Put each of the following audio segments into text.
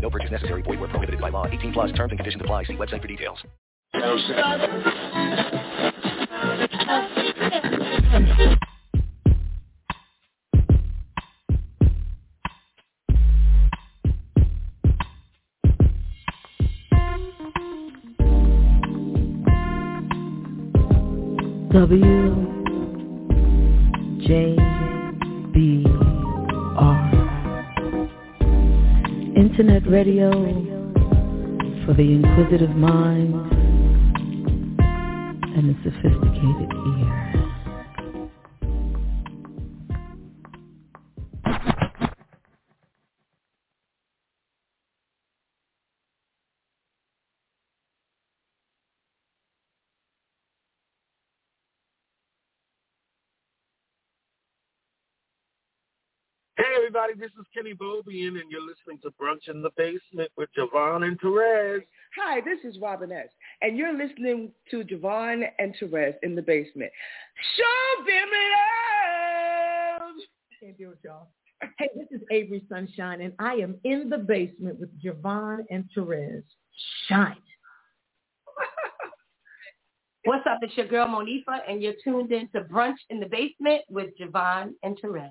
No purchase necessary. Void where prohibited by law. 18 plus terms and conditions apply. See website for details. W J Internet radio for the inquisitive mind and the sophisticated ear. Everybody, this is Kenny Bobien and you're listening to Brunch in the Basement with JaVonne and Terez. Hi, this is Robin S. And you're listening to JaVonne and Terez in the basement. Show them it up! Can't deal with y'all. Hey, this is Avery Sunshine, and I am in the basement with JaVonne and Terez. Shine. What's up? It's your girl Monifah, and you're tuned in to Brunch in the Basement with JaVonne and Terez.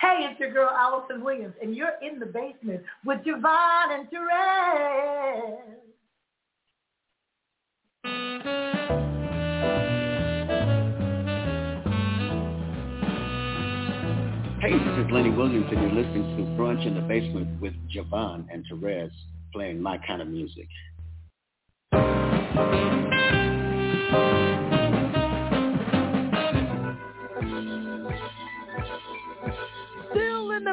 Hey, it's your girl Allison Williams, and you're in the basement with JaVonne and Terez. Hey, this is Lenny Williams, and you're listening to Brunch in the Basement with JaVonne and Terez playing my kind of music.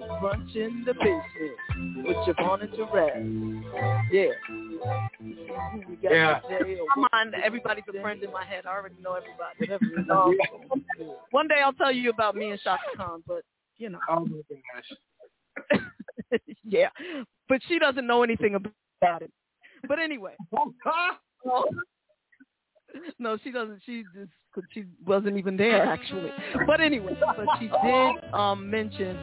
Brunch in the basement with JaVonne and Terez. Yeah. We got Yeah. Come on, everybody's a friend in my head. I already know everybody. Um, one day I'll tell you about me and Chaka Khan, but you know. Oh my gosh. yeah, but she doesn't know anything about it. But anyway. no, she doesn't. She just she wasn't even there actually. But anyway, but she did um, mention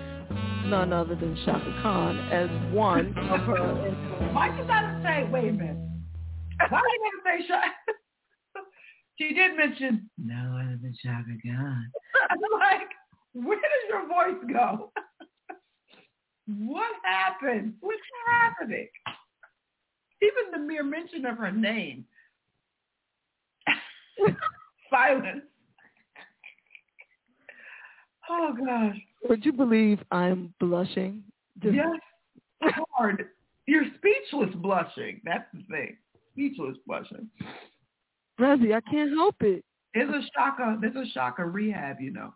none other than Chaka Khan as one of her. influences. Why you gotta say, wait a minute. Why did you gotta say Chaka? she did mention no other than Chaka Khan. I'm like, where does your voice go? what happened? What's happening? Even the mere mention of her name. Silence. Oh gosh. Would you believe I'm blushing? Just- Yes. Hard. You're speechless blushing. That's the thing. Speechless blushing. Razzie, I can't help it. There's a shaka there's a shocker rehab, you know.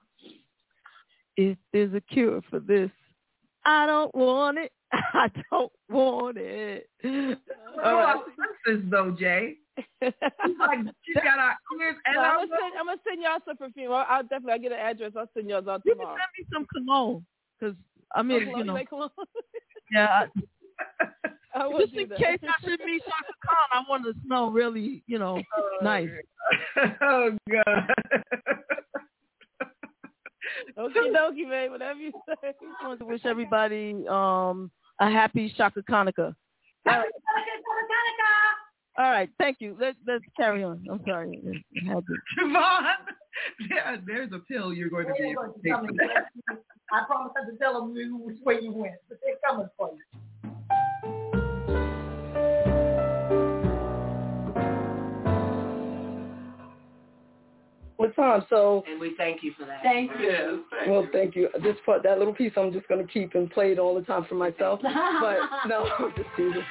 If there's a cure for this, I don't want it. I don't want it. Oh, right. our senses though, Jay. She's like she's got our ears and No, I'm, gonna send, I'm gonna send y'all some perfume. I'll, I'll definitely I'll get an address. I'll send y'all out You can tomorrow. send me some cologne, cause I mean, Cologne, you know, make cologne? yeah. I will Just in that. case I should meet Chaka Khan, I want to smell really, you know, nice. oh God. Okie dokie, babe. Whatever you say. I want to wish everybody um a happy Shaka Hanukkah. All right. All right, thank you. Let, let's carry on. I'm sorry. JaVonne, yeah, there's a pill you're going to be able to take. I promise not to tell them which way you went, but they're coming for you. With time, so... And we thank you for that. Thank you. Yes, thank well, thank you. This part, that little piece I'm just going to keep and play it all the time for myself. But no, just teasing.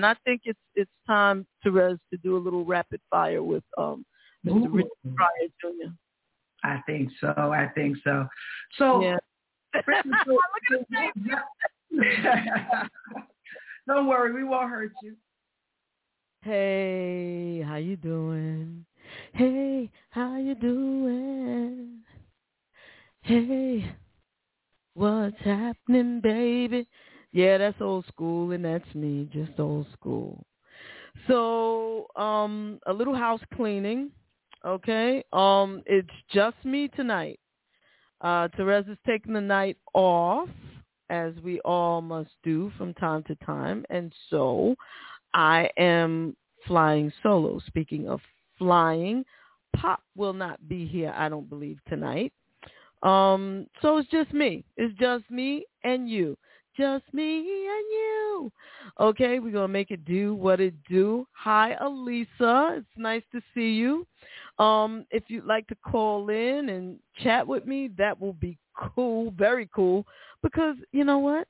And I think it's it's time, Terez, to do a little rapid fire with um, Mr. Ooh. Richard Pryor Jr. I think so. I think so. So, Yeah. don't worry, we won't hurt you. Hey, how you doing? Hey, how you doing? Hey, what's happening, baby? Yeah, that's old school, and that's me, just old school. So, um, a little house cleaning, okay? Um, it's just me tonight. Uh, Terez is taking the night off, as we all must do from time to time, and so I am flying solo. Speaking of flying, Pop will not be here, I don't believe, tonight. Um, so it's just me. It's just me and you. Just me and you. Okay, we're gonna make it do what it do. Hi, Elisa. It's nice to see you. Um, if you'd like to call in and chat with me, that will be cool, very cool. Because you know what?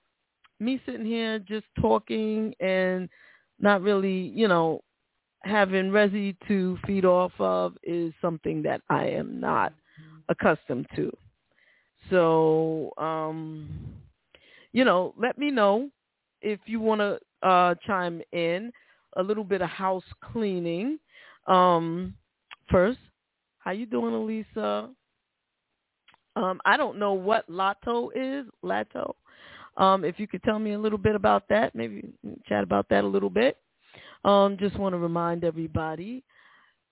Me sitting here just talking and not really, you know, having Resi to feed off of is something that I am not accustomed to. So, um, you know, let me know if you want to uh, chime in. A little bit of house cleaning. Um, first, how you doing, Elisa? Um, I don't know what Lato is. Lato. Um, if you could tell me a little bit about that, maybe chat about that a little bit. Um, just want to remind everybody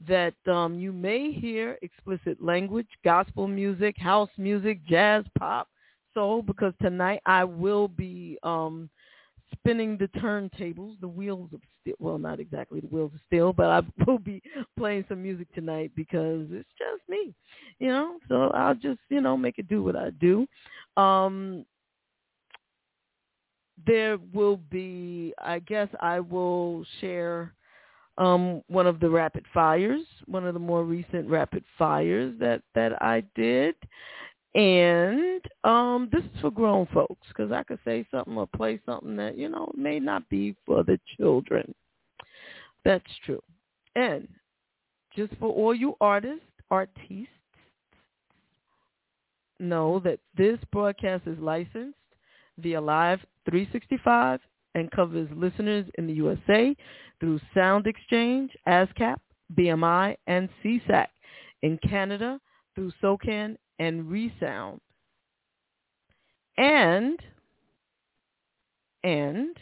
that um, you may hear explicit language, gospel music, house music, jazz, pop, soul, because tonight I will be um, spinning the turntables, the wheels of steel. Well, not exactly the wheels of steel, but I will be playing some music tonight because it's just me, you know. So I'll just, you know, make it do what I do. Um, there will be, I guess, I will share um, one of the rapid fires, one of the more recent rapid fires that that I did, and um, this is for grown folks because I could say something or play something that you know may not be for the children. That's true, and just for all you artists, artistes, know that this broadcast is licensed via Live 365 and covers listeners in the USA through SoundExchange, ASCAP, BMI, and SESAC. In Canada through SOCAN and Re-Sound. And, and,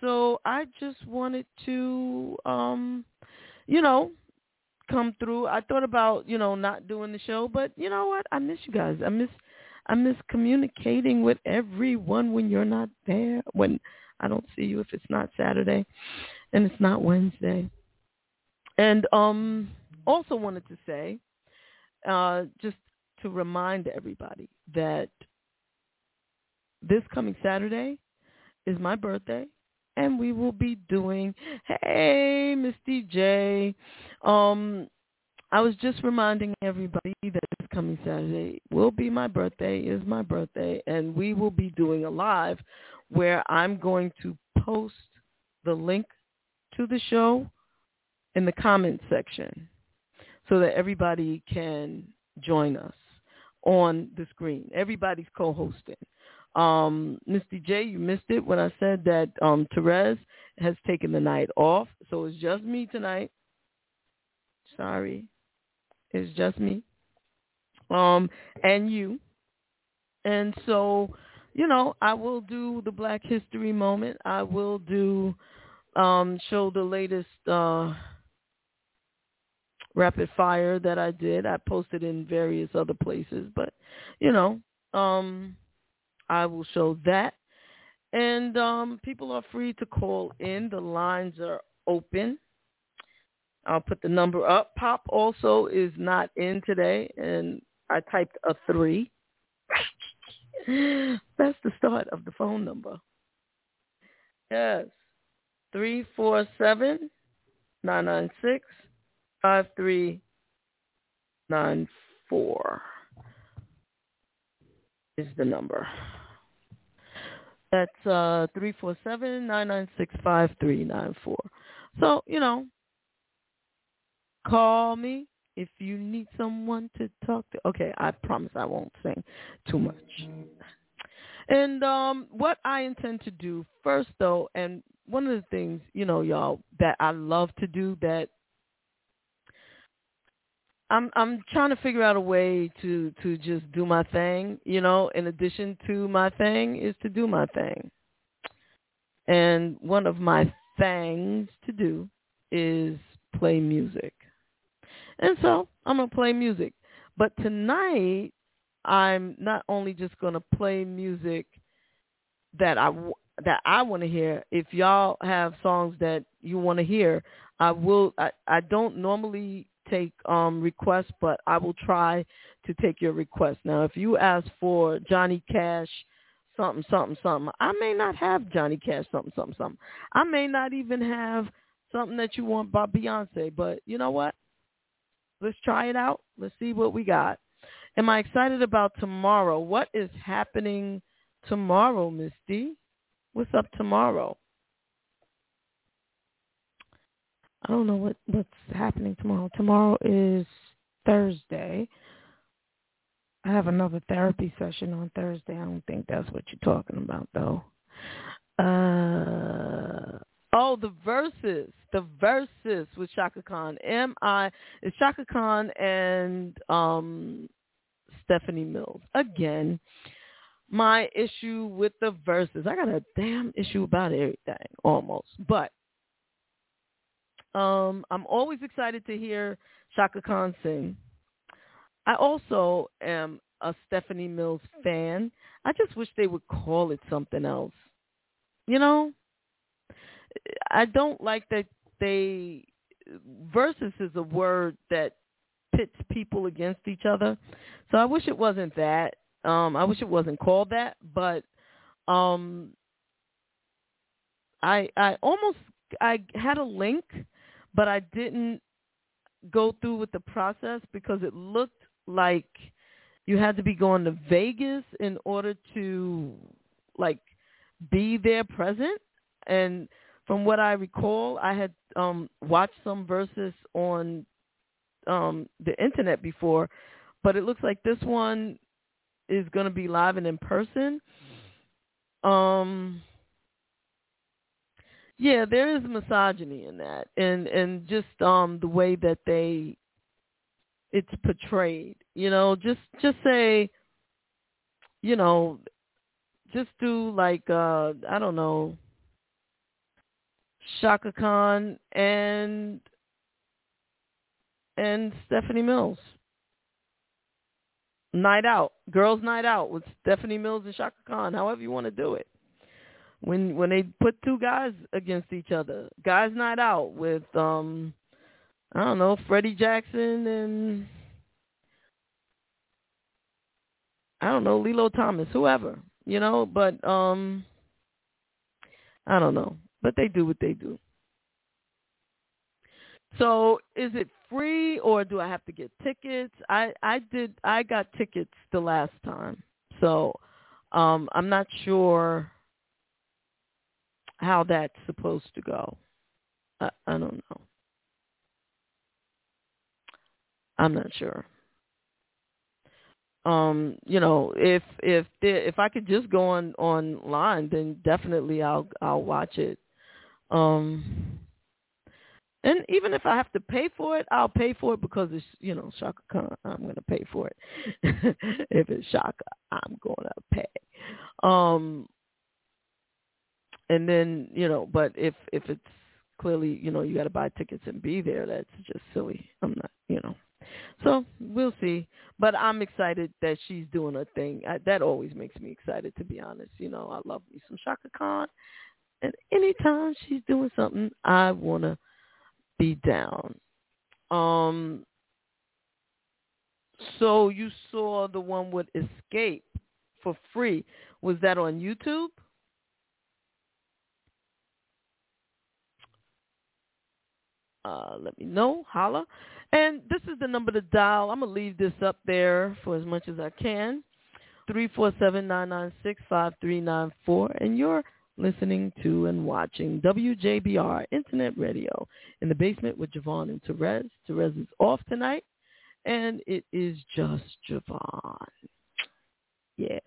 so I just wanted to, um, you know, come through. I thought about, you know, not doing the show, but you know what? I miss you guys. I miss I miss communicating with everyone when you're not there, when I don't see you if it's not Saturday and it's not Wednesday. And um also wanted to say, uh, just to remind everybody that this coming Saturday is my birthday and we will be doing hey Misty J. Um I was just reminding everybody that this coming Saturday will be my birthday, is my birthday, and we will be doing a live where I'm going to post the link to the show in the comment section so that everybody can join us on the screen. Everybody's co-hosting. Um, J, you missed it when I said that um, Terez has taken the night off, so it's just me tonight. Sorry. It's just me. Um, and you. And so, you know, I will do the Black History moment. I will do um show the latest uh rapid fire that I did. I posted in various other places, but you know, um, I will show that. And um, people are free to call in. The lines are open. I'll put the number up. Pop also is not in today, and I typed a three. That's the start of the phone number. Yes. Three four seven nine nine six five three nine four is the number. That's uh three four seven nine nine six five three nine four. So, you know, call me if you need someone to talk to. Okay, I promise I won't sing too much. And um what I intend to do first though, and one of the things, you know, y'all, that I love to do that I'm I'm trying to figure out a way to to just do my thing, you know, in addition to my thing is to do my thing. And one of my things to do is play music. And so I'm going to play music. But tonight I'm not only just going to play music that I that I want to hear. If y'all have songs that you want to hear, I will I, I don't normally take um requests, but I will try to take your request. Now, if you ask for Johnny Cash something something something, I may not have Johnny Cash something something something. I may not even have something that you want by Beyonce, but you know what? Let's try it out. Let's see what we got. Am I excited about tomorrow? What is happening tomorrow, Miss D? What's up tomorrow? I don't know what what's happening tomorrow. Tomorrow is Thursday. I have another therapy session on Thursday. I don't think that's what you're talking about though. Uh oh, the Verzuz, the Verzuz with Chaka Khan. M I it's Chaka Khan and um Stephanie Mills again. My issue with the Verzuz, I got a damn issue about everything almost, but um, I'm always excited to hear Chaka Khan sing. I also am a Stephanie Mills fan. I just wish they would call it something else. You know, I don't like that they versus is a word that pits people against each other. So I wish it wasn't that. Um I wish it wasn't called that, but um I I almost I had a link but I didn't go through with the process because it looked like you had to be going to Vegas in order to like be there present. And from what I recall I had um watched some verses on um the internet before but it looks like this one is going to be live and in person. Um yeah, there is misogyny in that, and and just um the way that they it's portrayed. You know, just just say, you know, just do like uh I don't know, Chaka Khan and and Stephanie Mills. Night out, girls' night out with Stephanie Mills and Chaka Khan. However you want to do it when when they put two guys against each other. Guys night out with um I don't know, Freddie Jackson and I don't know, Lillo Thomas, whoever, you know, but um I don't know. But they do what they do. So is it free or do I have to get tickets? I I did I got tickets the last time. So um I'm not sure how that's supposed to go. I, I don't know. I'm not sure. Um, you know, if if there, if I could just go on online, then definitely I'll I'll watch it. Um, and even if I have to pay for it, I'll pay for it because it's you know Chaka Khan. I'm to pay for it. if it's Chaka, I'm to pay. Um, and then you know, but if if it's clearly you know you got to buy tickets and be there, that's just silly. I'm not you know. So we'll see. But I'm excited that she's doing a thing. I, that always makes me excited, to be honest. You know, I love me some Chaka Khan. And anytime she's doing something, I want to be down. Um, so you saw the one with Xscape for free. Was that on YouTube? Uh, let me know. Holla. And this is the number to dial. I'm going to leave this up there for as much as I can. 347-996-5394. And you're listening to and watching WJBR Internet Radio in the basement with JaVonne and Terez. Terez is off tonight, and it is just JaVonne. Yeah.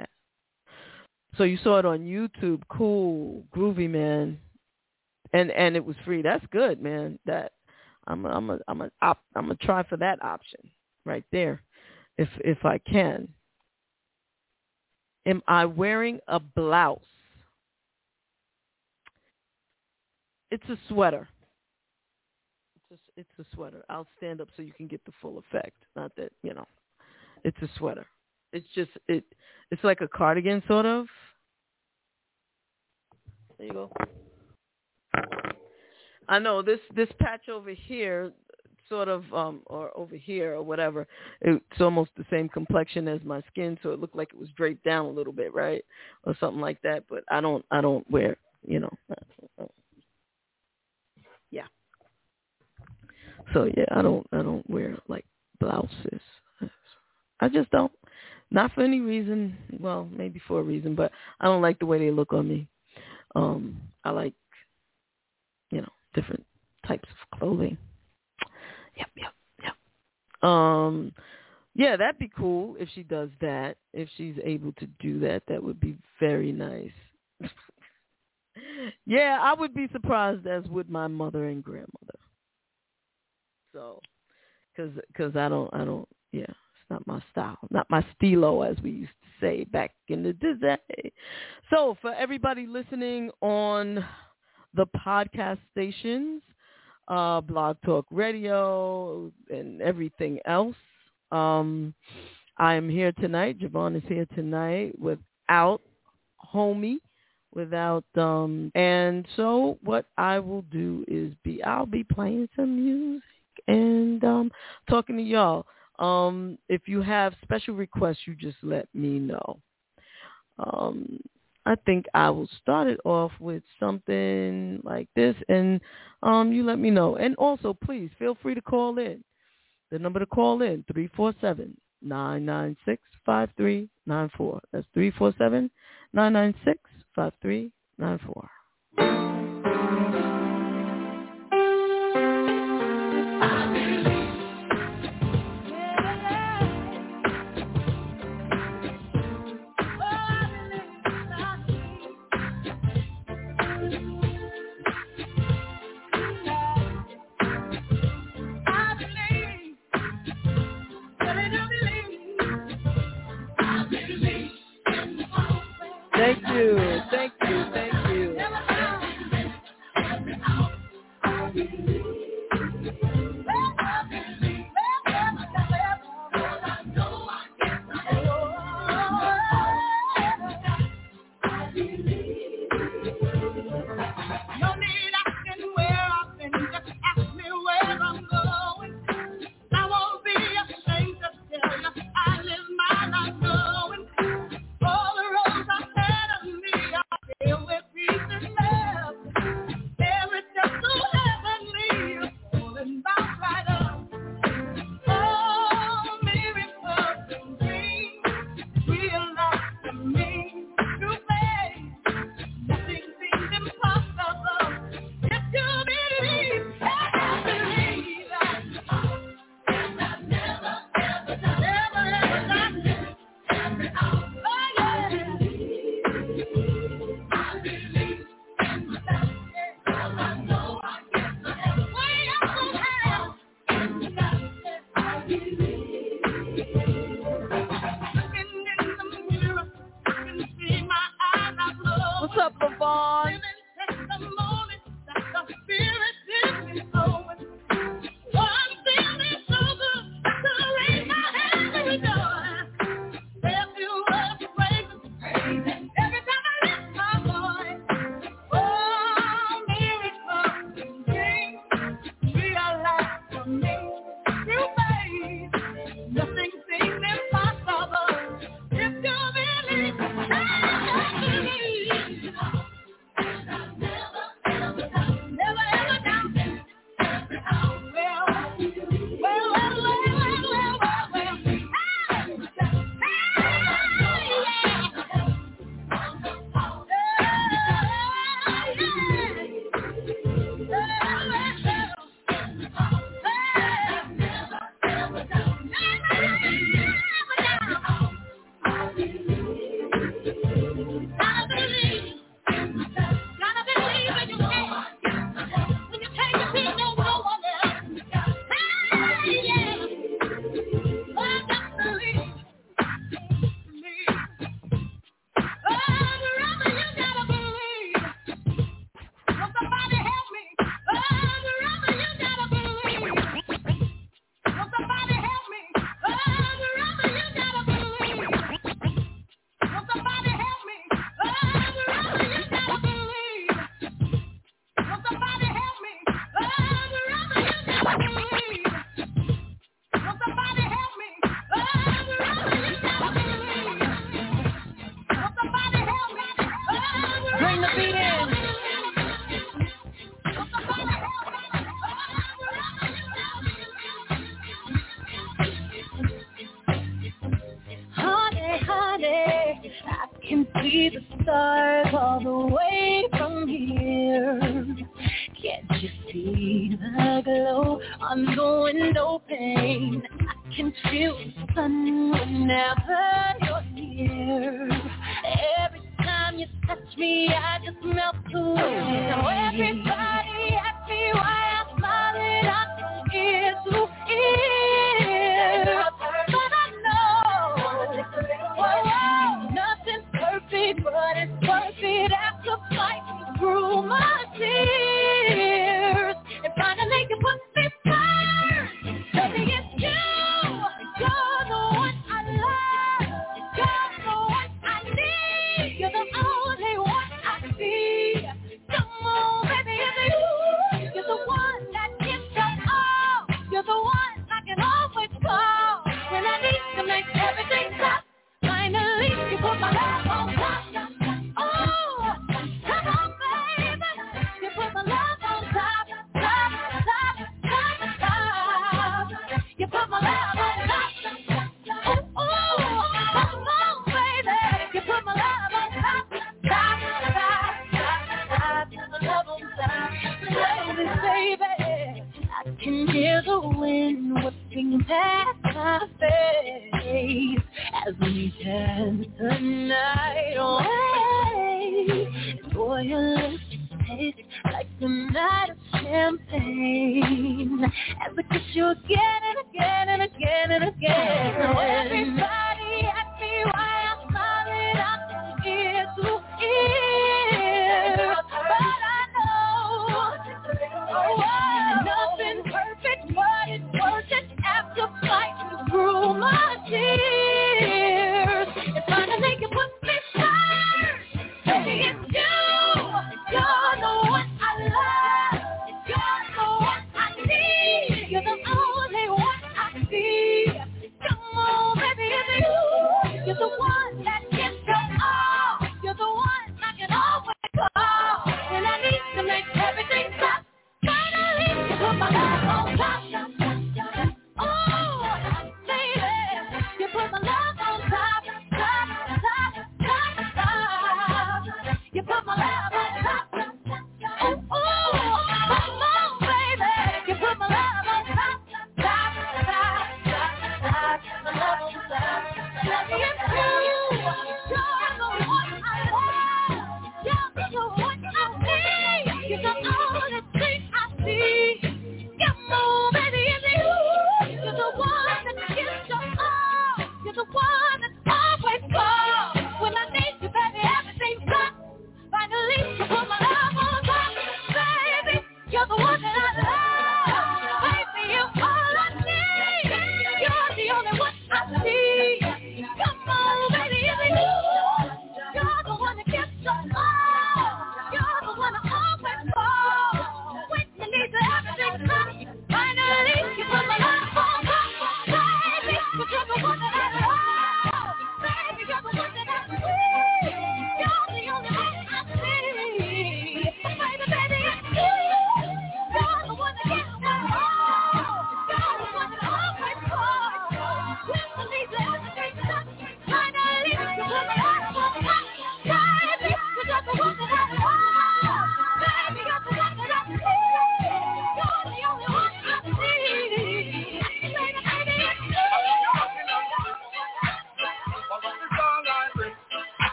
So you saw it on YouTube. Cool, groovy, man. And and it was free. That's good, man. That I'm a, I'm a, I'm a, I'm gonna try for that option right there, if if I can. Am I wearing a blouse? It's a sweater. It's a, it's a sweater. I'll stand up so you can get the full effect. Not that you know, it's a sweater. It's just it. It's like a cardigan, sort of. There you go. I know this this patch over here, sort of, um, or over here or whatever. It's almost the same complexion as my skin, so it looked like it was draped down a little bit, right, or something like that. But I don't I don't wear, you know. Yeah. So yeah, I don't I don't wear like blouses. I just don't. Not for any reason. Well, maybe for a reason, but I don't like the way they look on me. Um, I like, different types of clothing. Yep, yep, yep. Um, yeah, that'd be cool if she does that. If she's able to do that, that would be very nice. yeah, I would be surprised as would my mother and grandmother. So, because cause I don't, I don't, yeah, it's not my style, not my stilo, as we used to say back in the day. So, for everybody listening on the podcast stations, uh, Blog Talk Radio, and everything else, um, I am here tonight. JaVonne is here tonight without homie without um and so what I will do is be I'll be playing some music and um talking to y'all. Um if you have special requests you just let me know. Um I think I will start it off with something like this, and um, you let me know. And also, please feel free to call in. The number to call in, three four seven nine nine six five three nine four. That's three four seven nine nine six five three nine four. You. Thank again.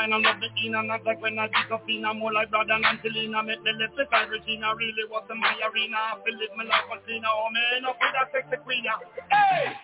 kind of love the in and not like when I get up in. I'm more like Brad and Angelina. Make the left side Regina. Really was in my arena. I feel it, my life was in. Oh, man, oh, up with that sexy queen. Hey!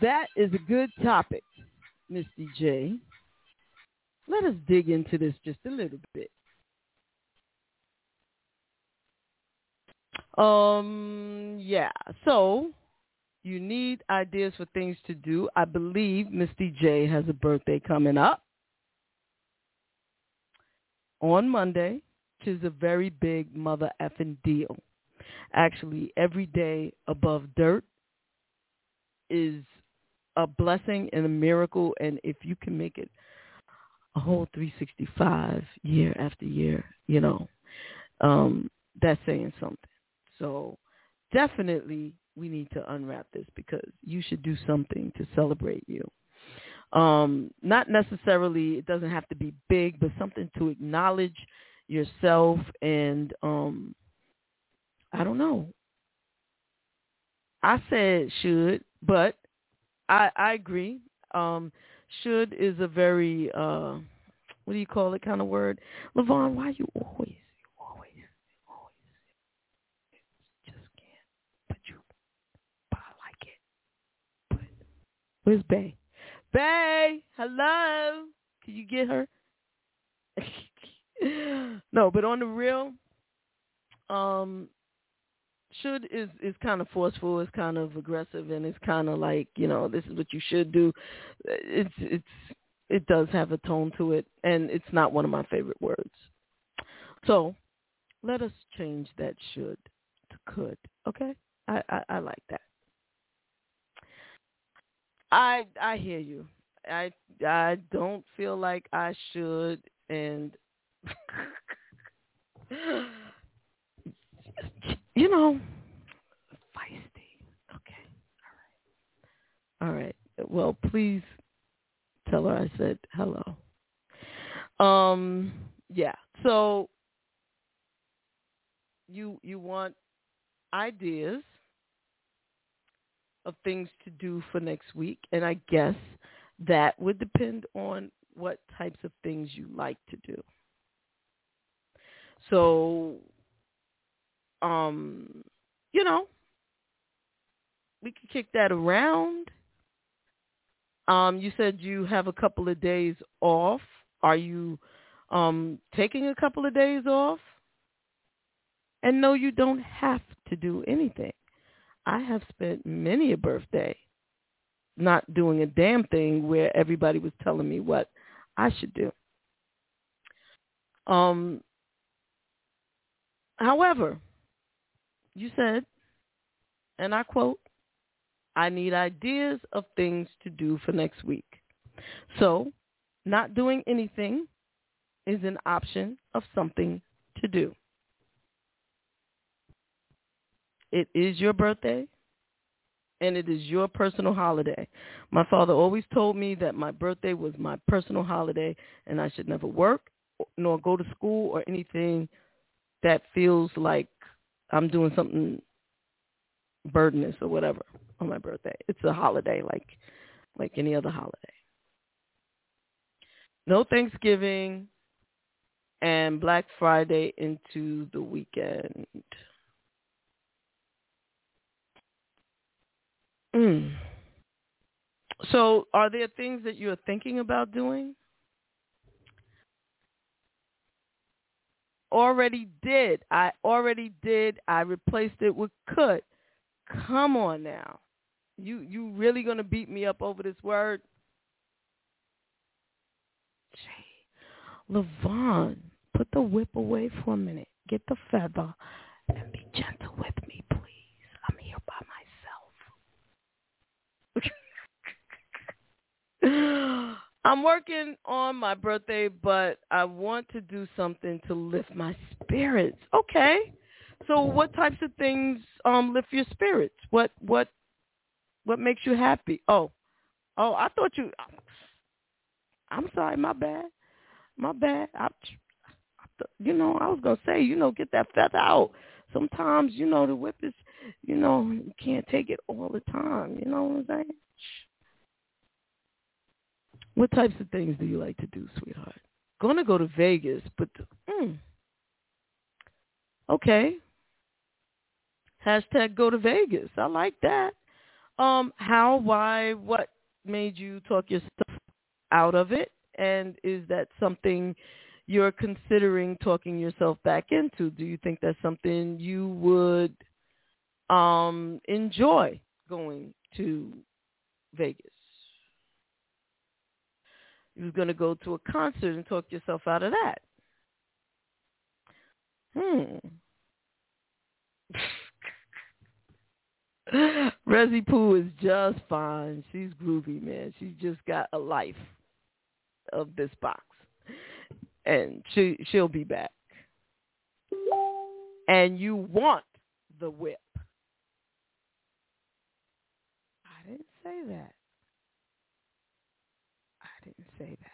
That is a good topic, Misty J. Let us dig into this just a little bit. Um, yeah. So you need ideas for things to do. I believe Misty J has a birthday coming up on Monday, which is a very big mother effing deal. Actually, every day above dirt is a blessing and a miracle, and if you can make it a whole 365 year after year, you know, um, that's saying something. So definitely we need to unwrap this because you should do something to celebrate you. Um, not necessarily, it doesn't have to be big, but something to acknowledge yourself and um, I don't know. I said should, but I I agree. Um, should is a very uh, what do you call it kind of word? Levon, why you always you always always just can't. But you, but I like it. Where's Bay? Bay, hello. Can you get her? no, but on the real, um, should is is kind of forceful, it's kind of aggressive, and it's kind of like you know this is what you should do. It's it's it does have a tone to it, and it's not one of my favorite words. So let us change that should to could. Okay, I I, I like that. I I hear you. I I don't feel like I should, and you know, feisty. Okay. All right. All right. Well, please tell her I said hello. Um, yeah. So you you want ideas of things to do for next week, and I guess that would depend on what types of things you like to do. So um, you know, we could kick that around. Um, you said you have a couple of days off. Are you um, taking a couple of days off? And no, you don't have to do anything. I have spent many a birthday not doing a damn thing where everybody was telling me what I should do. Um, However, you said, and I quote, I need ideas of things to do for next week. So not doing anything is an option of something to do. It is your birthday and it is your personal holiday. My father always told me that my birthday was my personal holiday and I should never work nor go to school or anything that feels like I'm doing something burdenous or whatever on my birthday. It's a holiday like like any other holiday. No Thanksgiving and Black Friday into the weekend. Mm. So are there things that you're thinking about doing? Already did. I already did. I replaced it with could. Come on now. You you really gonna beat me up over this word? Jay, Levon, put the whip away for a minute. Get the feather and be gentle with me, please. I'm here by myself. I'm working on my birthday, but I want to do something to lift my spirits. Okay. So what types of things um lift your spirits? What what what makes you happy? Oh, oh, I thought you. I'm sorry, my bad, my bad. I, you know, I was gonna say, you know, get that feather out. Sometimes, you know, the whip is, you know, you can't take it all the time. You know what I'm saying? What types of things do you like to do, sweetheart? Gonna go to Vegas, but mm, okay. Hashtag go to Vegas. I like that. Um, how, why, what made you talk yourself out of it? And is that something you're considering talking yourself back into? Do you think that's something you would um, enjoy going to Vegas? You was going to go to a concert and talk yourself out of that. Hmm. Resi Poo is just fine. She's groovy, man. She just got a life of this box. And she she'll be back. And you want the whip. I didn't say that. I say that.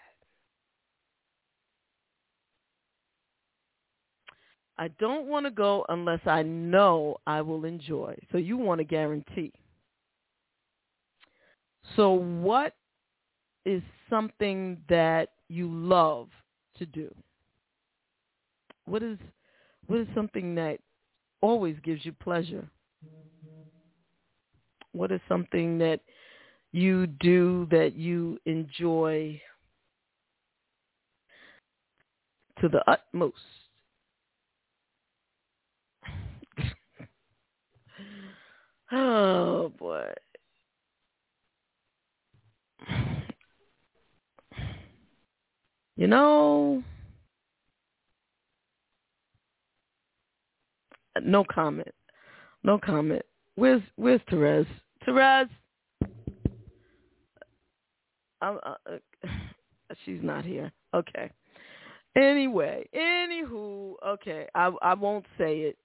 I don't want to go unless I know I will enjoy. So you want a guarantee. So what is something that you love to do? What is what is something that always gives you pleasure? What is something that you do that you enjoy to the utmost? Oh boy. You know, no comment. No comment. Where's Where's Terez? Terez. I'm, uh, uh, she's not here. Okay. Anyway, anywho, okay. I I won't say it.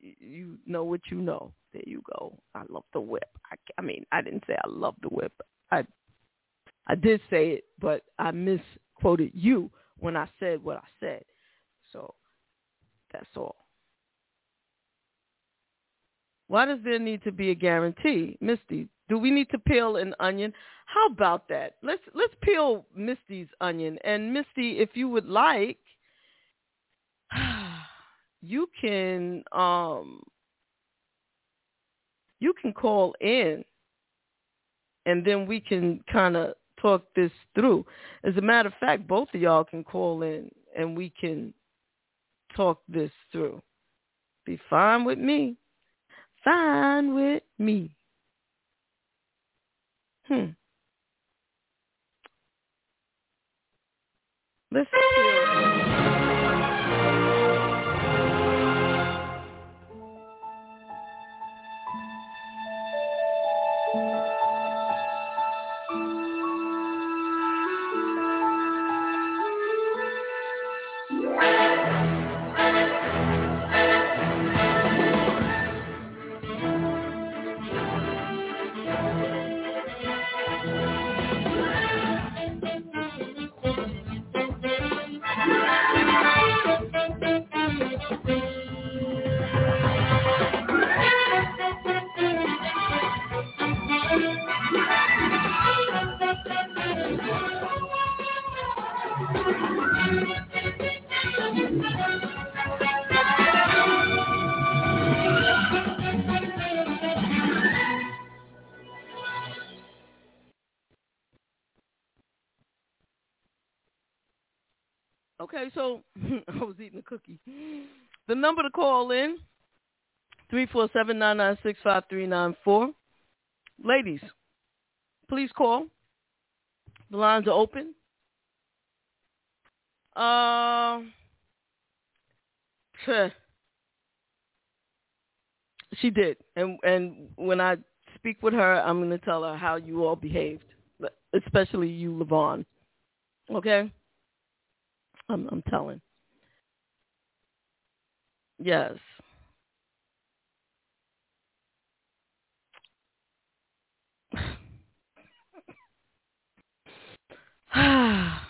You know what you know. There you go. I love the whip. I, I mean, I didn't say I love the whip. I I did say it, but I misquoted you when I said what I said. So that's all. Why does there need to be a guarantee, Misty? Do we need to peel an onion? How about that? Let's let's peel Misty's onion. And Misty, if you would like, you can um you can call in and then we can kind of talk this through. As a matter of fact, both of y'all can call in and we can talk this through. Be fine with me. Fine with me. Hmm. Let's Okay, so I was eating a cookie. The number to call in, 347-996-5394. Ladies, please call. The lines are open. Uh, she did, and and when I speak with her, I'm going to tell her how you all behaved, especially you, Levon. Okay, I'm I'm telling. Yes.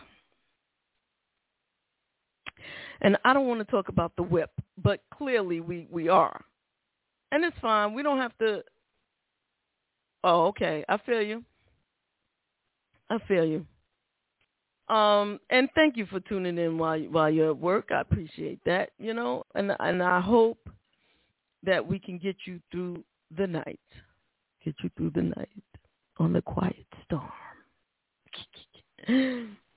and I don't want to talk about the whip, but clearly we we are, and it's fine. We don't have to. Oh, okay. I feel you. I feel you. Um, and thank you for tuning in while while you're at work. I appreciate that. You know, and and I hope that we can get you through the night. Get you through the night on the quiet storm.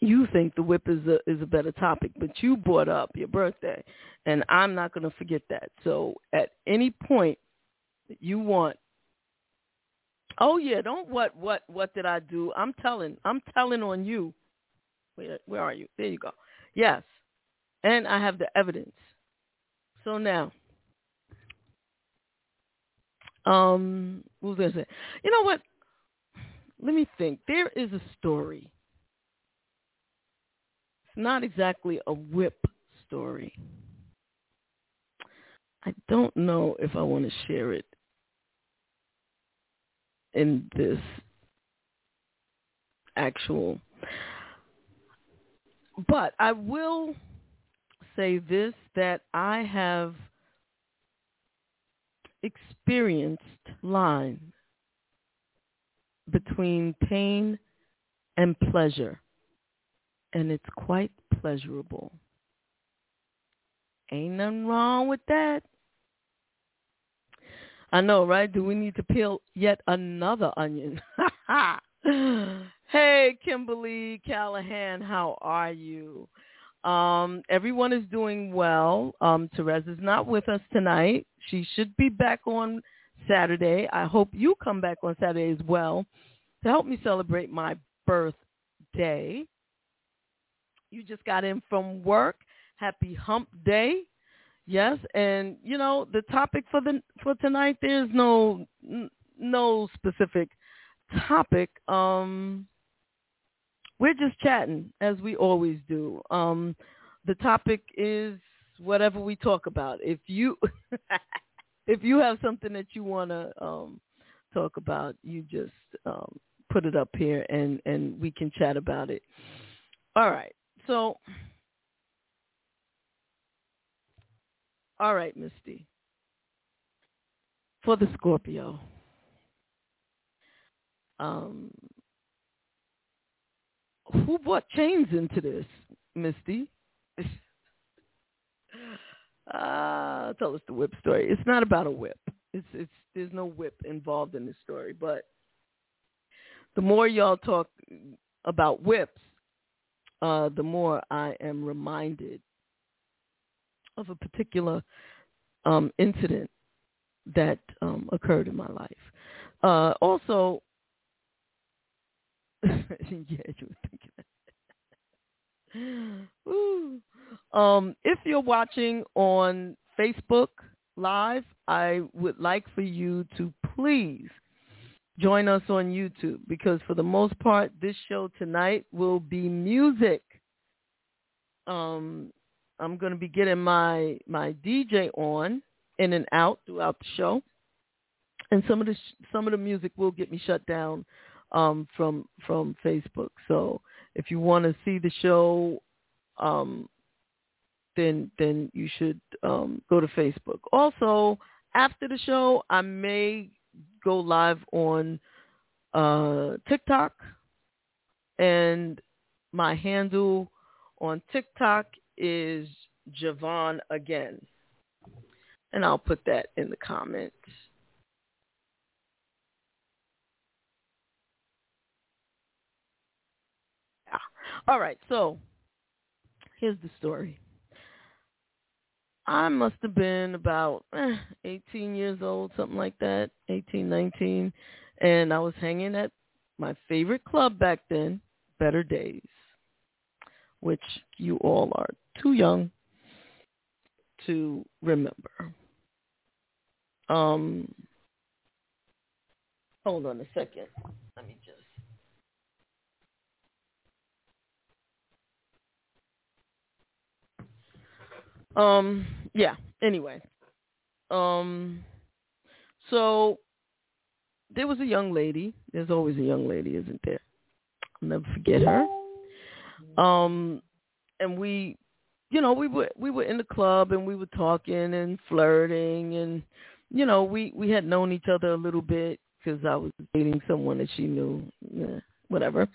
you think the whip is a is a better topic, but you brought up your birthday, and I'm not going to forget that. So at any point you want, oh yeah, don't what what what did I do? I'm telling, I'm telling on you. Where where are you? There you go. Yes, and I have the evidence. So now, um, what was I say? You know what? Let me think. There is a story not exactly a whip story. I don't know if I want to share it in this actual but I will say this that I have experienced line between pain and pleasure and it's quite pleasurable. Ain't nothing wrong with that. I know, right? Do we need to peel yet another onion? hey, Kimberly Callahan, how are you? Um, everyone is doing well. Um, Terez is not with us tonight. She should be back on Saturday. I hope you come back on Saturday as well to help me celebrate my birthday. You just got in from work. Happy hump day. Yes, and you know, the topic for the for tonight there's no no specific topic. Um we're just chatting as we always do. Um the topic is whatever we talk about. If you if you have something that you want to um talk about, you just um put it up here and and we can chat about it. All right. So, all right, Misty. For the Scorpio, um, who brought chains into this, Misty? uh, tell us the whip story. It's not about a whip. It's it's there's no whip involved in this story, but the more y'all talk about whips, uh, the more I am reminded of a particular um, incident that um, occurred in my life. Uh, also, yeah, you were thinking that. Um, if you're watching on Facebook Live, I would like for you to please join us on YouTube because for the most part, this show tonight will be music. Um, I'm going to be getting my my DJ on in and out throughout the show, and some of the some of the music will get me shut down um, from from Facebook. So if you want to see the show, um, then then you should um, go to Facebook. Also, after the show, I may go live on uh, TikTok, and my handle on TikTok is JaVonne again, and I'll put that in the comments. All right, so here's the story. I must have been about eh, 18 years old, something like that, 18, 19, and I was hanging at my favorite club back then, Better Days, which you all are too young to remember. Um, hold on a second. Let me just. Um, yeah, anyway. Um, so there was a young lady. There's always a young lady, isn't there? I'll never forget her. Um, and we, you know, we were we were in the club and we were talking and flirting and, you know, we we had known each other a little bit because I was dating someone that she knew, yeah, whatever.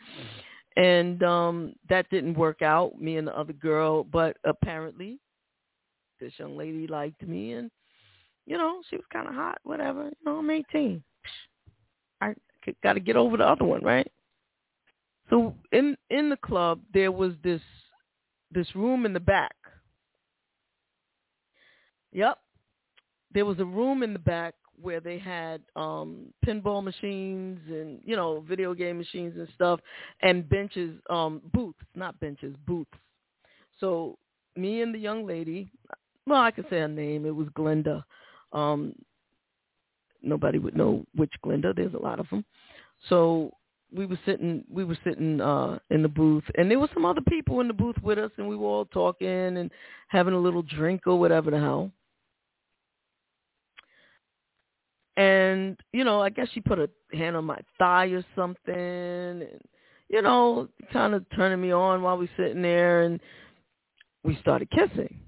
And um that didn't work out, me and the other girl, but apparently this young lady liked me and you know, she was kind of hot, whatever. You know, I'm 18. I got to get over the other one, right? So in in the club there was this this room in the back. Yep. There was a room in the back where they had um pinball machines and you know video game machines and stuff and benches um booths not benches booths so me and the young lady well i could say her name. It was glenda. Um nobody would know which glenda. There's a lot of them so we were sitting we were sitting uh in the booth and there were some other people in the booth with us and we were all talking and having a little drink or whatever the hell. And you know i guess she put a hand on my thigh or something and you know kind of turning me on while we were sitting there and we started kissing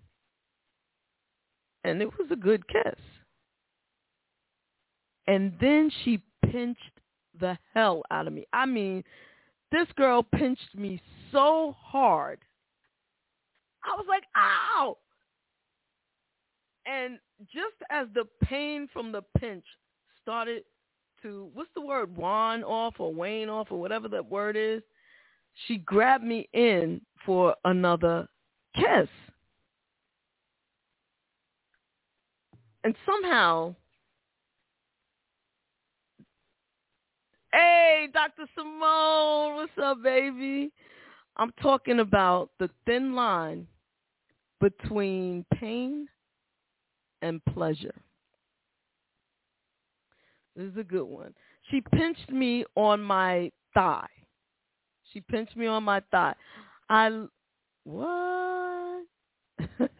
and it was a good kiss. And then she pinched the hell out of me. I mean this girl pinched me so hard. I was like ow! And just as the pain from the pinch started to what's the word wane off or wane off or whatever that word is she grabbed me in for another kiss and somehow hey dr simone what's up baby i'm talking about the thin line between pain and pleasure. This is a good one. She pinched me on my thigh. She pinched me on my thigh. I what?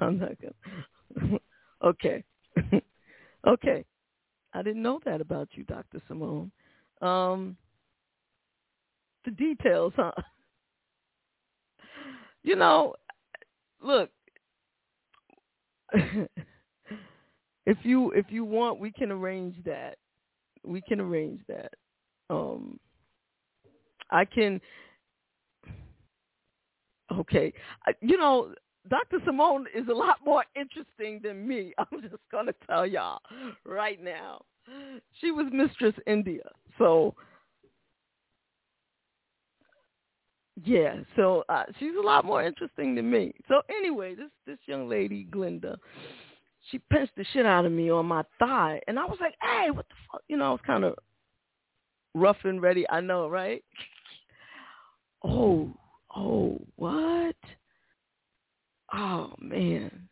I'm not gonna. okay, okay. I didn't know that about you, Doctor Simone. Um, the details, huh? You know, look, if you if you want, we can arrange that. We can arrange that. Um, I can. Okay, you know, Dr. Simone is a lot more interesting than me. I'm just gonna tell y'all right now. She was Mistress India, so yeah, so uh, she's a lot more interesting than me. So anyway, this this young lady, Glinda, she pinched the shit out of me on my thigh, and I was like, "Hey, what the fuck?" You know, I was kind of rough and ready. I know, right? Oh, oh, what? Oh man,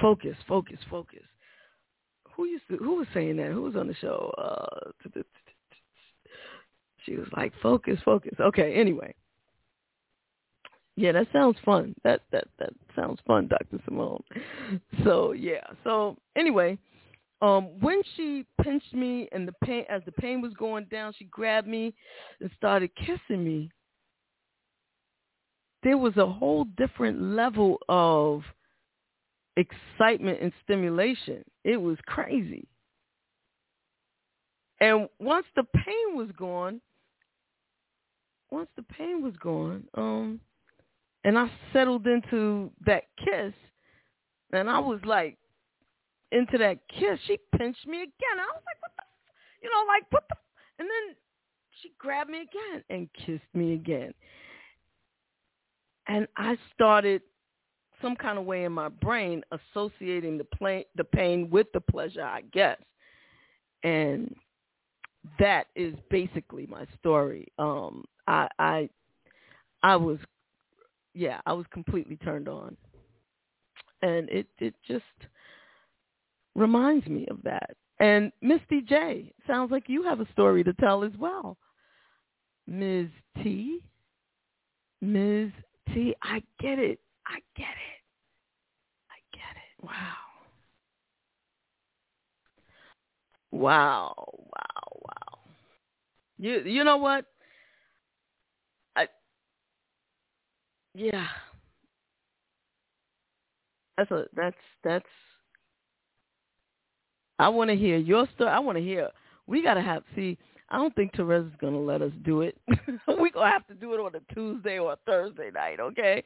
focus, focus, focus. Who used to? Who was saying that? Who was on the show? Uh, she was like, "Focus, focus." Okay, anyway yeah, that sounds fun. That that that sounds fun, Dr. Simone. So yeah. So anyway, um, when she pinched me and the pain as the pain was going down, she grabbed me and started kissing me. There was a whole different level of excitement and stimulation. It was crazy. And once the pain was gone, once the pain was gone, um, and I settled into that kiss, and I was like into that kiss. She pinched me again. I was like, what the, you know, like what the, and then she grabbed me again and kissed me again, and I started some kind of way in my brain associating the pain, the pain with the pleasure, I guess. And that is basically my story. Um, I, I, I was, yeah, I was completely turned on, and it, it just reminds me of that. And Misty J, sounds like you have a story to tell as well. Ms. T, Ms. T, I get it. I get it. I get it. Wow. Wow, wow, wow. You you know what? I yeah. That's a that's that's I want to hear your story. I want to hear. We got to have see I don't think Terez is gonna let us do it. We're gonna have to do it on a Tuesday or a Thursday night, okay?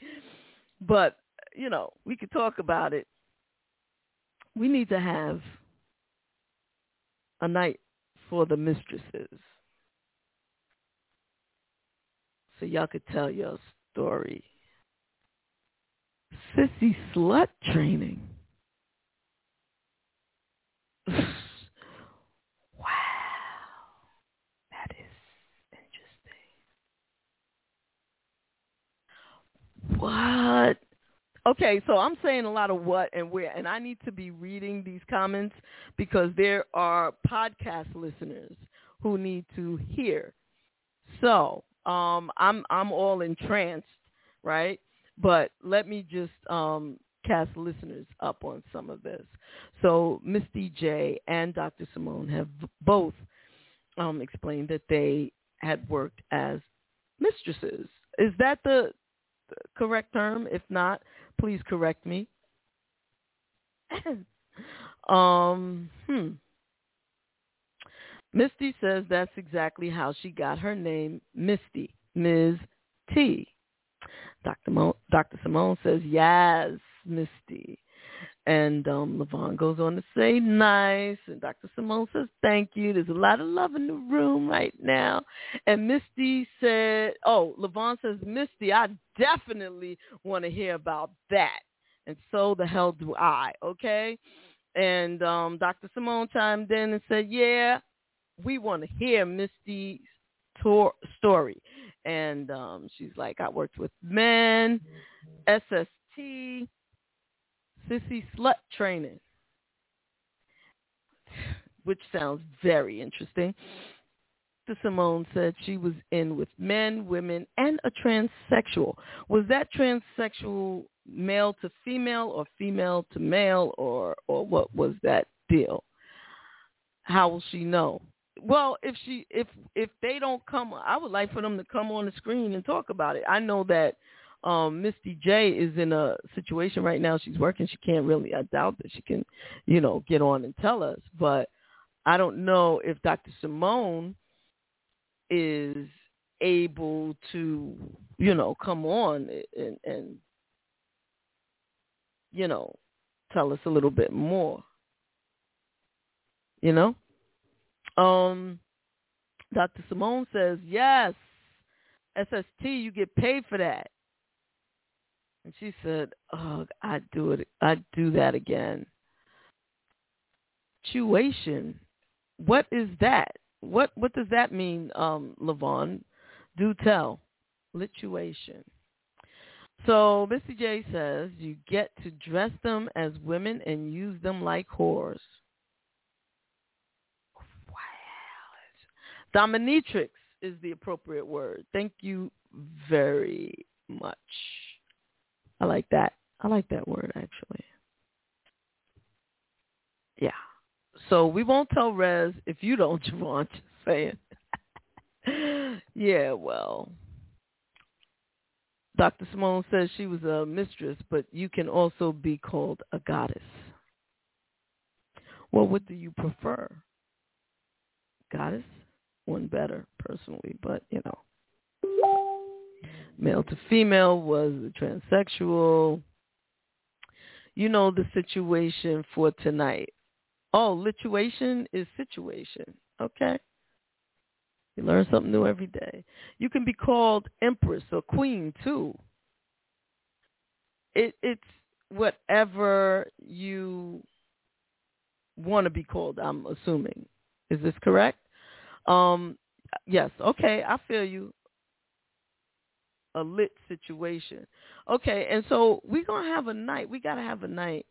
But you know, we could talk about it. We need to have a night for the mistresses, so y'all could tell your story. Sissy slut training. What? Okay, so I'm saying a lot of what and where, and I need to be reading these comments because there are podcast listeners who need to hear. So um, I'm I'm all entranced, right? But let me just um, cast listeners up on some of this. So Misty J and Dr. Simone have both um, explained that they had worked as mistresses. Is that the correct term? If not, please correct me. um, hmm. Misty says that's exactly how she got her name, Misty, Ms. T. Dr. Mo- Dr. Simone says, yes, Misty. And um, Levon goes on to say, nice. And Dr. Simone says, thank you. There's a lot of love in the room right now. And Misty said, oh, Levon says, Misty, I definitely want to hear about that. And so the hell do I, okay? And um, Dr. Simone chimed in and said, yeah, we want to hear Misty's tor- story. And um, she's like, I worked with men, SST, sissy slut training, which sounds very interesting. The Simone said she was in with men, women, and a transsexual. Was that transsexual male to female or female to male or or what was that deal? How will she know? Well, if she if if they don't come, I would like for them to come on the screen and talk about it. I know that um Misty J is in a situation right now. She's working. She can't really. I doubt that she can, you know, get on and tell us. But I don't know if Dr. Simone is able to, you know, come on and, and you know, tell us a little bit more. You know? Um Dr. Simone says, yes, SST, you get paid for that. And she said, "Oh, I'd do it. I'd do that again." Tuition. What is that? What what does that mean, um, Levon? Do tell. Lituation. So Missy J says you get to dress them as women and use them like whores. Wow. Dominatrix is the appropriate word. Thank you very much. I like that. I like that word actually. Yeah. So we won't tell Rez if you don't, JaVonne. Just saying. yeah, well. Dr. Simone says she was a mistress, but you can also be called a goddess. Well, what do you prefer? Goddess? One better, personally, but you know male to female was transsexual. You know the situation for tonight. Oh, lituation is situation. Okay. You learn something new every day. You can be called empress or queen too. it it's whatever you want to be called. I'm assuming. Is this correct? Um, yes. Okay, I feel you. A lit situation. Okay, and so we're gonna have a night. We gotta have a night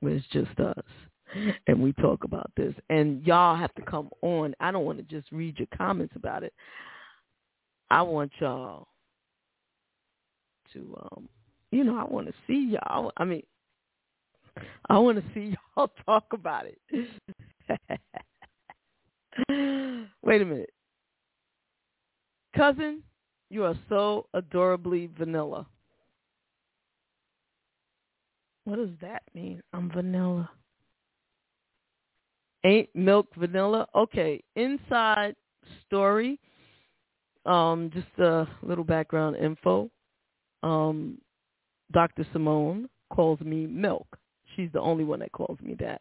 where it's just us, and we talk about this. And y'all have to come on. I don't want to just read your comments about it. I want y'all to, um, you know, I want to see y'all. I mean, I want to see y'all talk about it. Wait a minute. Cousin, you are so adorably vanilla. What does that mean? I'm vanilla. Ain't milk vanilla? Okay. Inside story. Um, just a little background info. Um, Dr. Simone calls me milk. She's the only one that calls me that.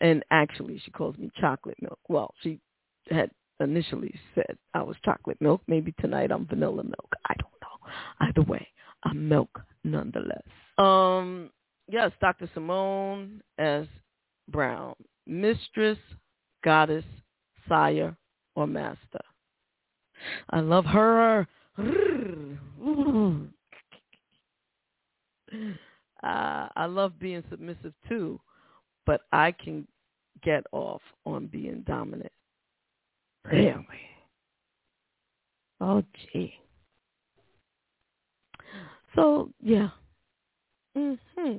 And actually, she calls me chocolate milk. Well, she had initially said I was chocolate milk. Maybe tonight I'm vanilla milk. I don't know. Either way, I'm milk nonetheless. Um, yes, Dr. Simone S. Brown, mistress, goddess, sire, or master. I love her. Uh, I love being submissive too, but I can get off on being dominant. Really? Oh, gee. So, yeah. Mm-hmm.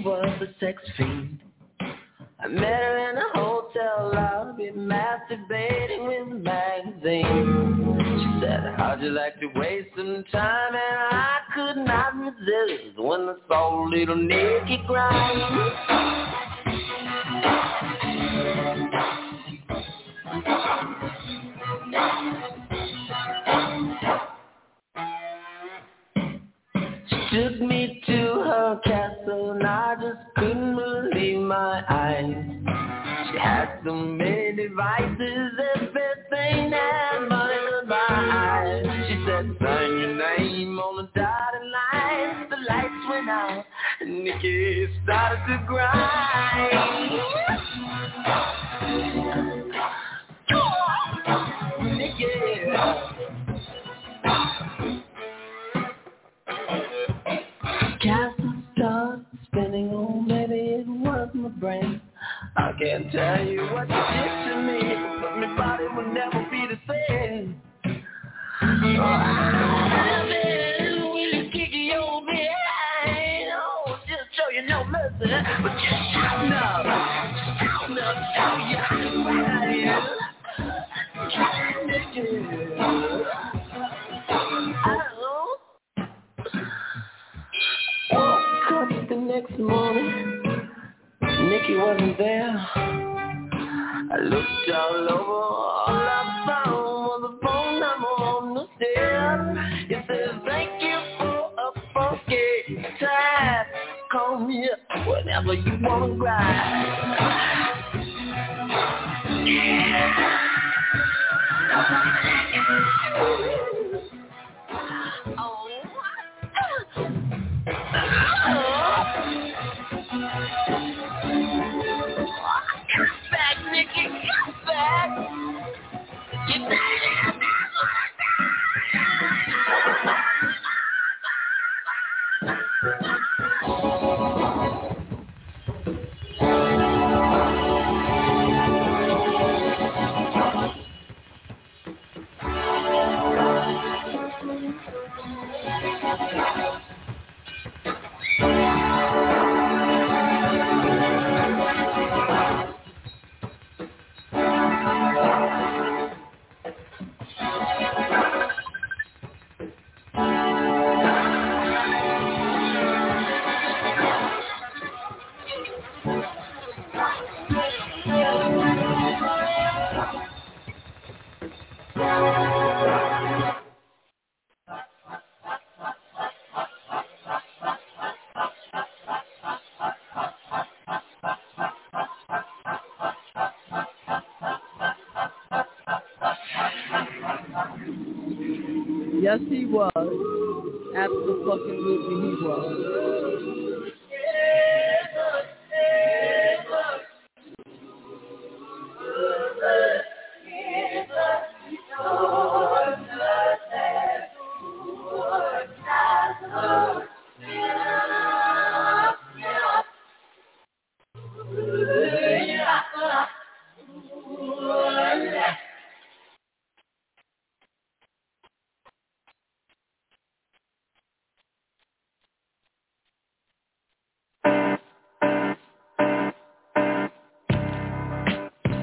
She was a sex fiend.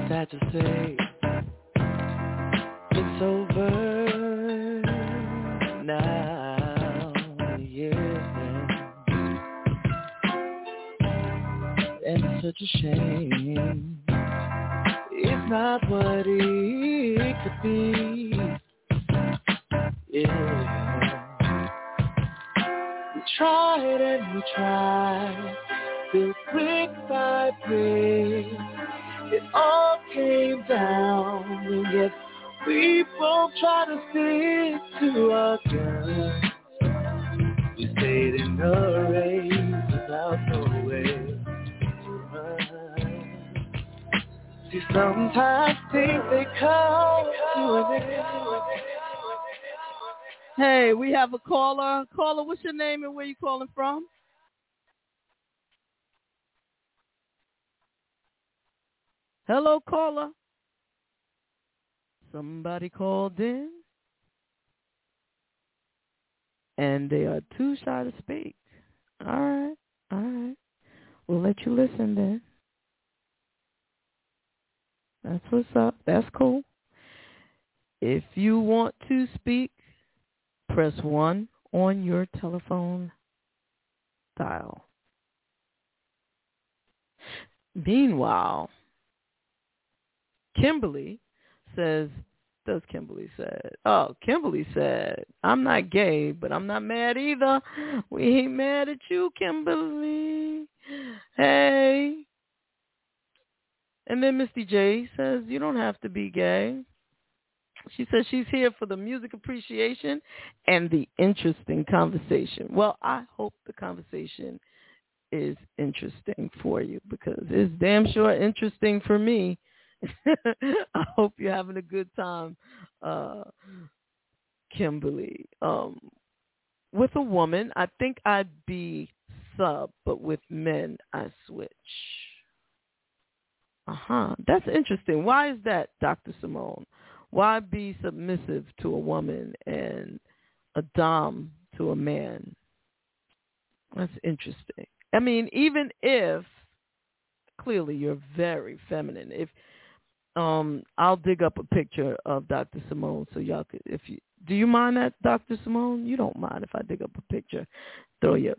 Sad to say, it's over now, yeah. And it's such a shame. It's not what it could be. Yeah. We tried and we tried, built brick by brick. All came down, and yet we both try to stick to our guns. We stayed in the rain without no way. To run. See, sometimes things they come to an end. Hey, we have a caller. Caller, what's your name and where you calling from? Hello, caller. Somebody called in. And they are too shy to speak. All right, all right. We'll let you listen then. That's what's up. That's cool. If you want to speak, press 1 on your telephone dial. Meanwhile, Kimberly says, does Kimberly said? Oh, Kimberly said, I'm not gay, but I'm not mad either. We ain't mad at you, Kimberly. Hey. And then Misty J says, you don't have to be gay. She says she's here for the music appreciation and the interesting conversation. Well, I hope the conversation is interesting for you because it's damn sure interesting for me. I hope you're having a good time, uh, Kimberly. Um, with a woman, I think I'd be sub, but with men, I switch. Uh-huh. That's interesting. Why is that, Dr. Simone? Why be submissive to a woman and a dom to a man? That's interesting. I mean, even if clearly you're very feminine, if um I'll dig up a picture of Dr. Simone so y'all could if you do you mind that Dr. Simone? You don't mind if I dig up a picture, throw your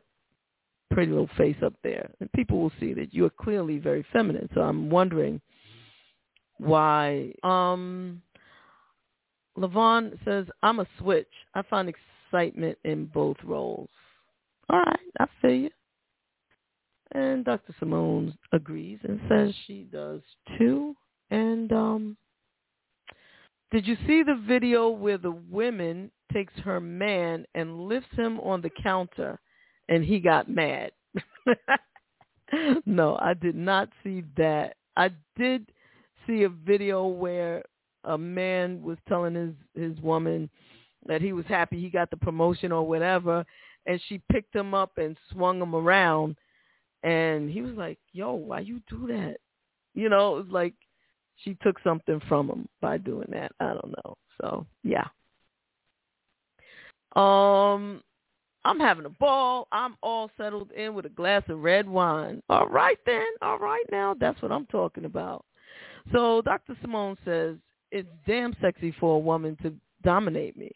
pretty little face up there, and people will see that you are clearly very feminine. So I'm wondering why. Um, Levon says, "I'm a switch. I find excitement in both roles." All right, I feel you. And Dr. Simone agrees and says she does too. And um, did you see the video where the woman takes her man and lifts him on the counter and he got mad? no, I did not see that. I did see a video where a man was telling his his woman that he was happy he got the promotion or whatever and she picked him up and swung him around and he was like, "Yo, why you do that?" You know, it was like she took something from him by doing that. I don't know. So yeah. Um, I'm having a ball. I'm all settled in with a glass of red wine. All right then. All right now. That's what I'm talking about. So Dr. Simone says it's damn sexy for a woman to dominate me.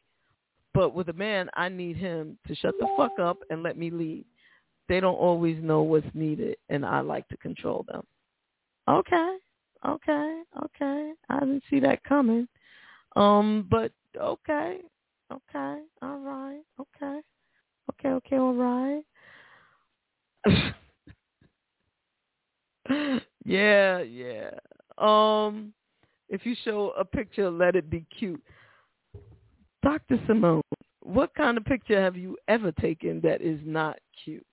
But with a man, I need him to shut the fuck up and let me lead. they don't always know what's needed, and I like to control them. Okay, okay, okay. I didn't see that coming. Um, but okay, okay, all right, okay, okay, okay, all right. yeah, yeah. Um, if you show a picture, let it be cute. Dr. Simone, what kind of picture have you ever taken that is not cute?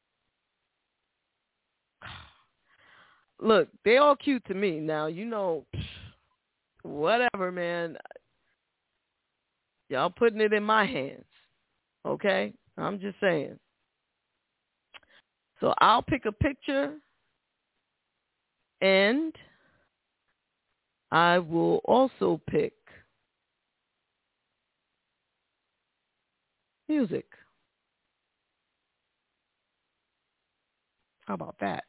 Look, they all cute to me. Now, you know, whatever, man. Y'all putting it in my hands. Okay? I'm just saying. So I'll pick a picture and I will also pick music. How about that?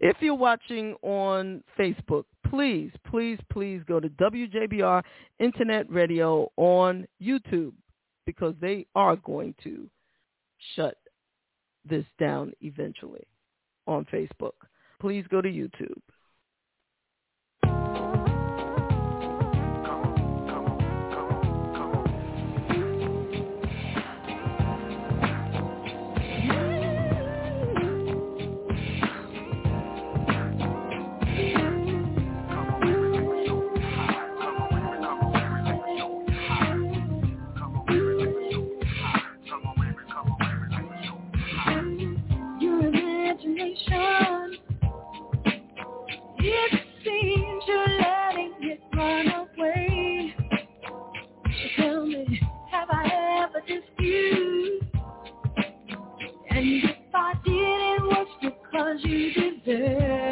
If you're watching on Facebook, please, please, please go to WJBR Internet Radio on YouTube because they are going to shut this down eventually on Facebook. Please go to YouTube. It seems you're letting it run away. Tell me, have I ever dispute? And if I did, it was because you deserved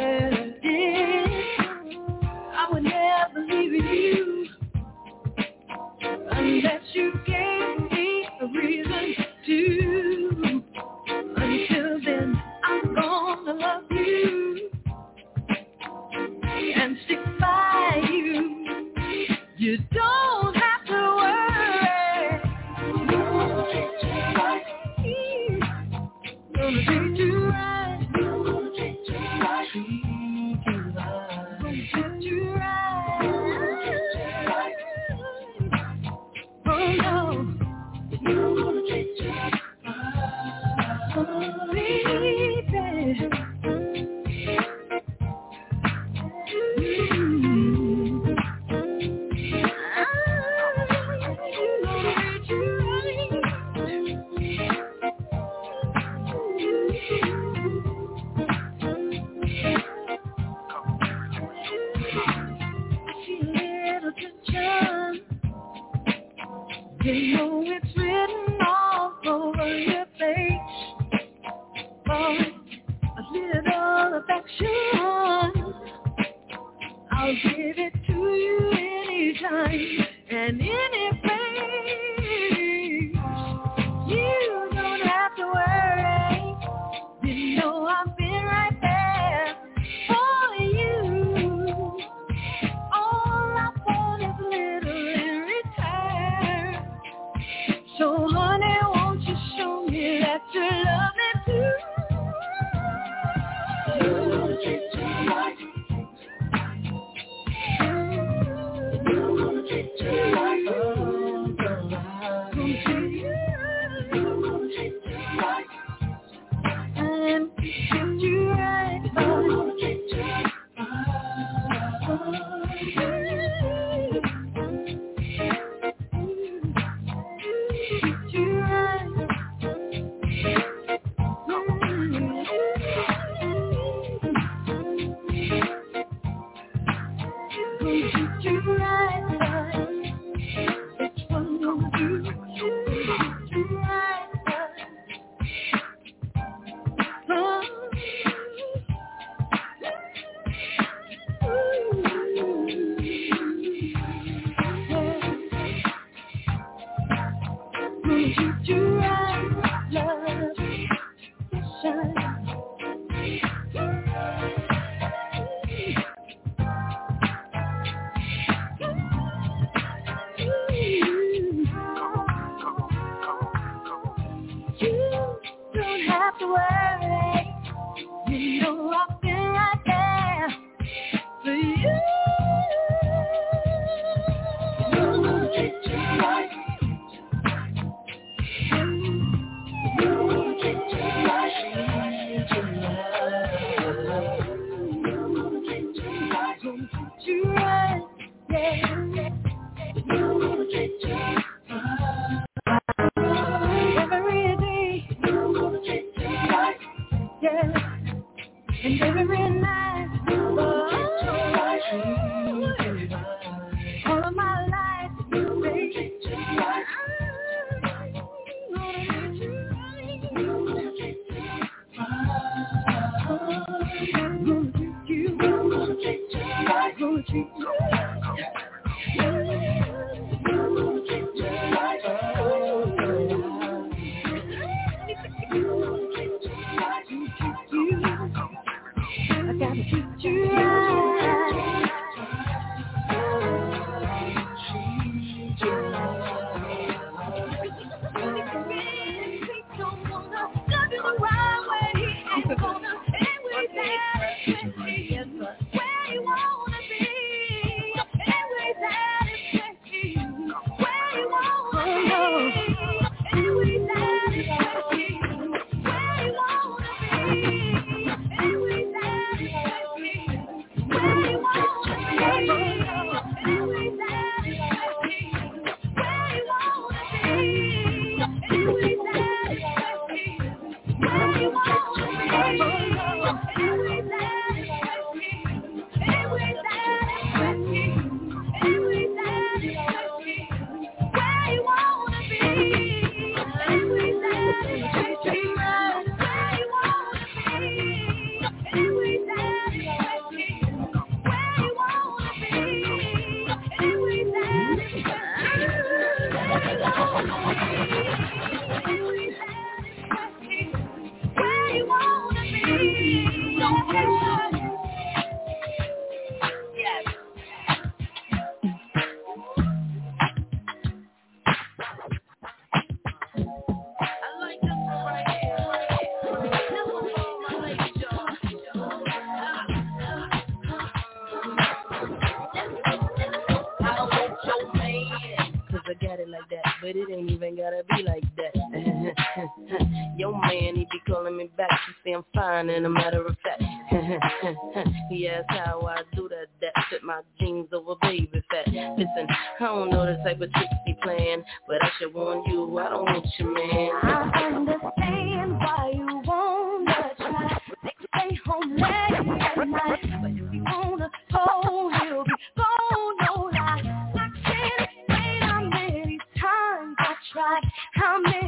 She be calling me back. She say I'm fine, and a matter of fact, he asked how I do that. That fit my jeans over baby fat. Listen, I don't know the type of tricks he playing, but I should warn you, I don't want your man. I understand why you wanna try. They stay home late at night, but if you wanna go, you'll be gone, no lie. I can't explain how many times I tried, how many.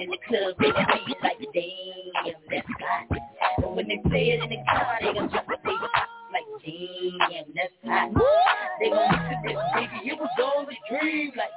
in the club, they can be like, damn, that's hot. But when they play it in the car, they gon' drop it, they like, damn, that's hot. They gon' look at this nigga, it was only a dream, like,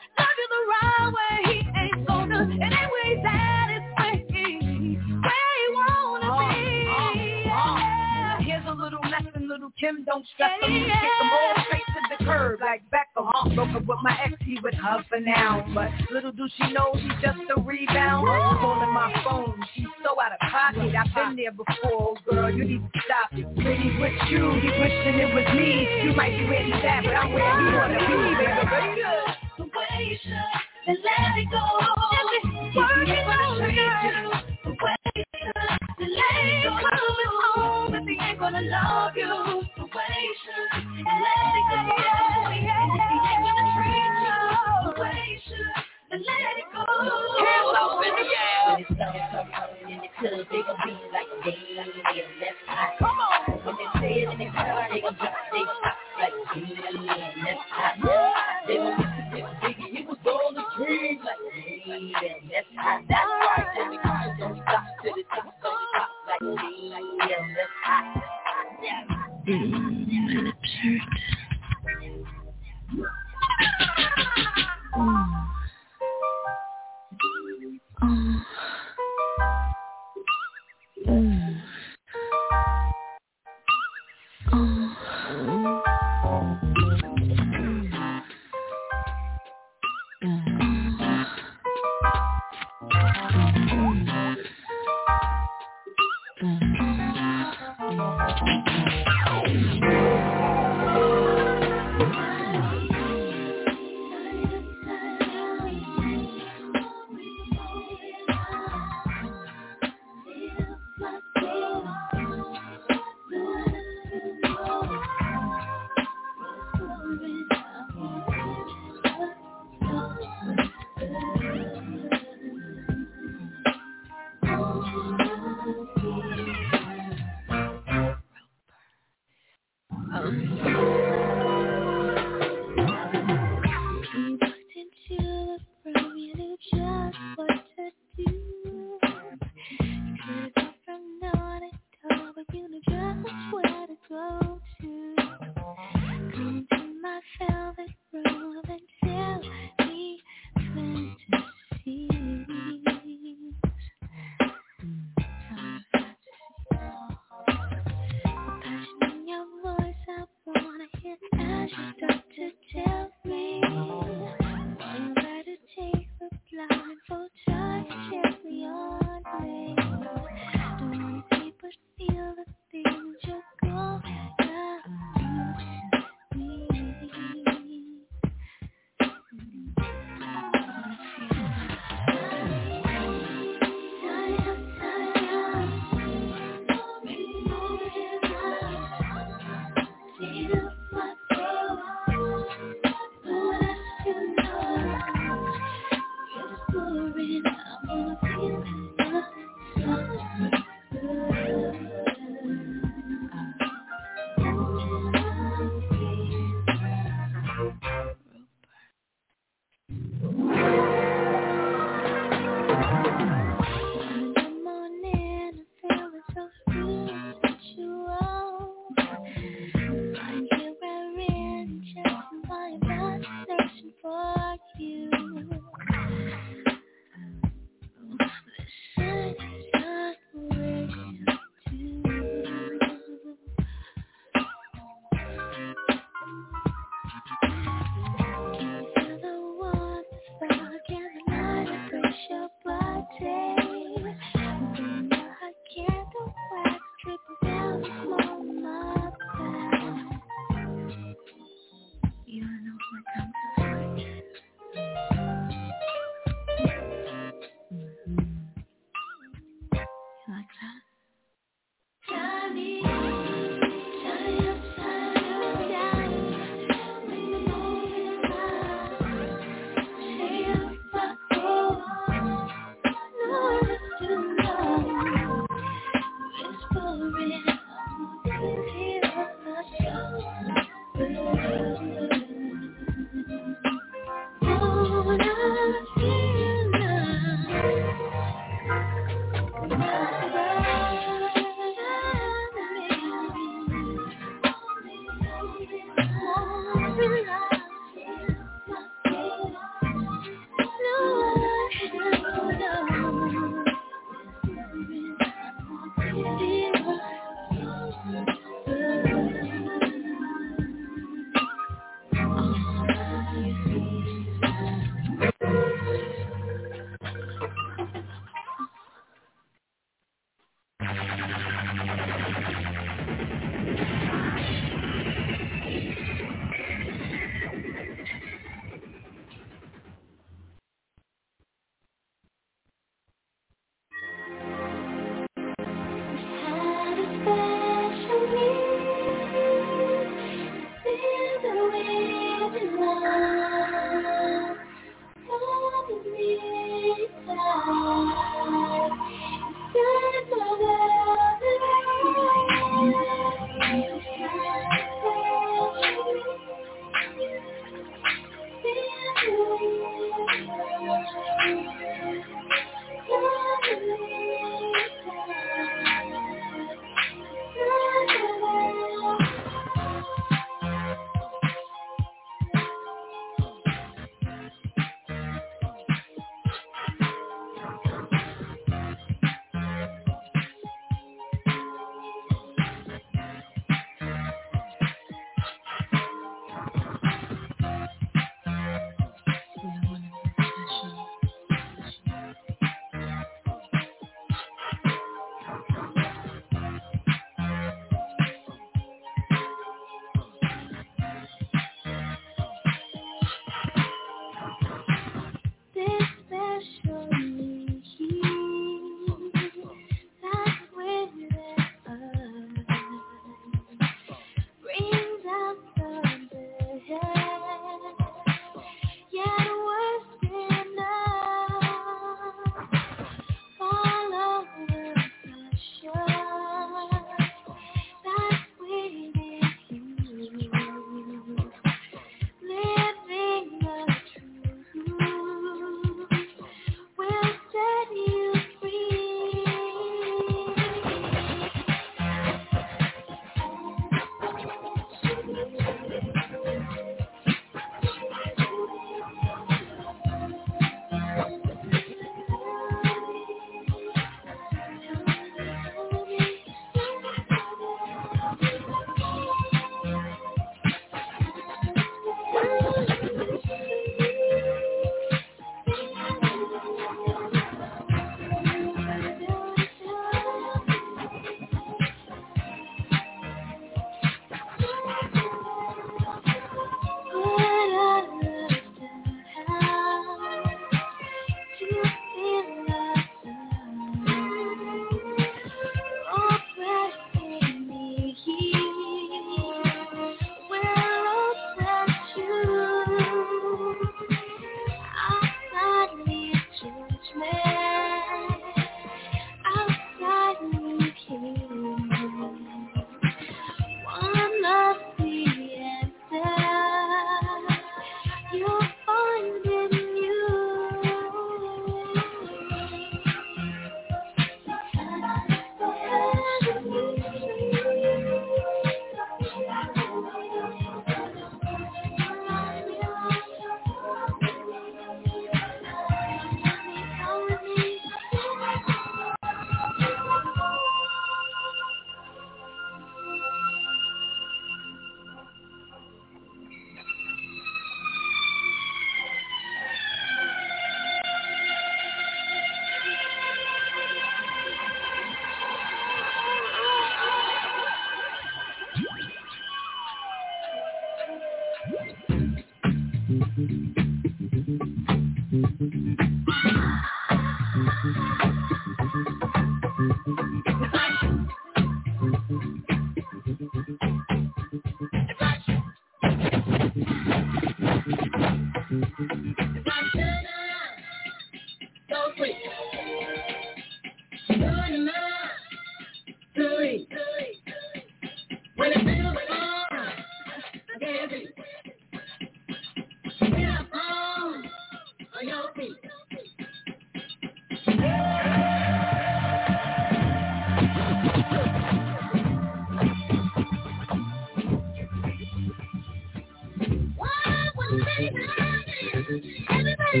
Woo!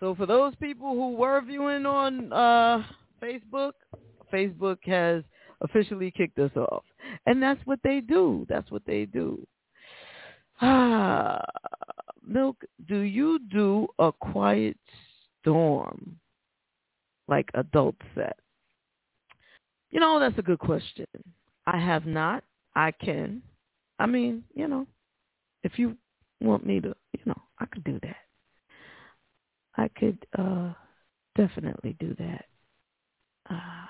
So for those people who were viewing on uh, Facebook, Facebook has officially kicked us off. And that's what they do. That's what they do. Ah, Milk, do you do a quiet storm like adult set? You know, that's a good question. I have not. I can. I mean, you know, if you want me to, you know, I could do that. I could uh definitely do that. Uh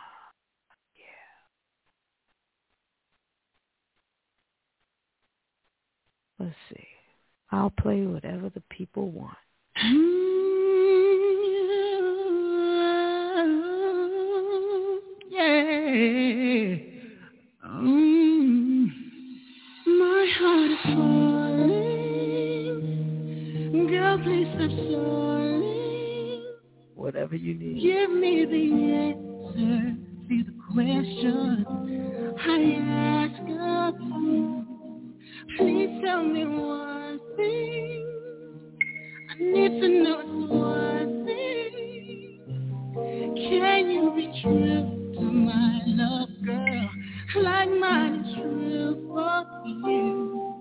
Let's see. I'll play whatever the people want. please stop stalling. Whatever you need. Give me the answer to the question I ask of you. Please tell me one thing. I need to know it's one thing. Can you be true to my love, girl? Like mine is true for you.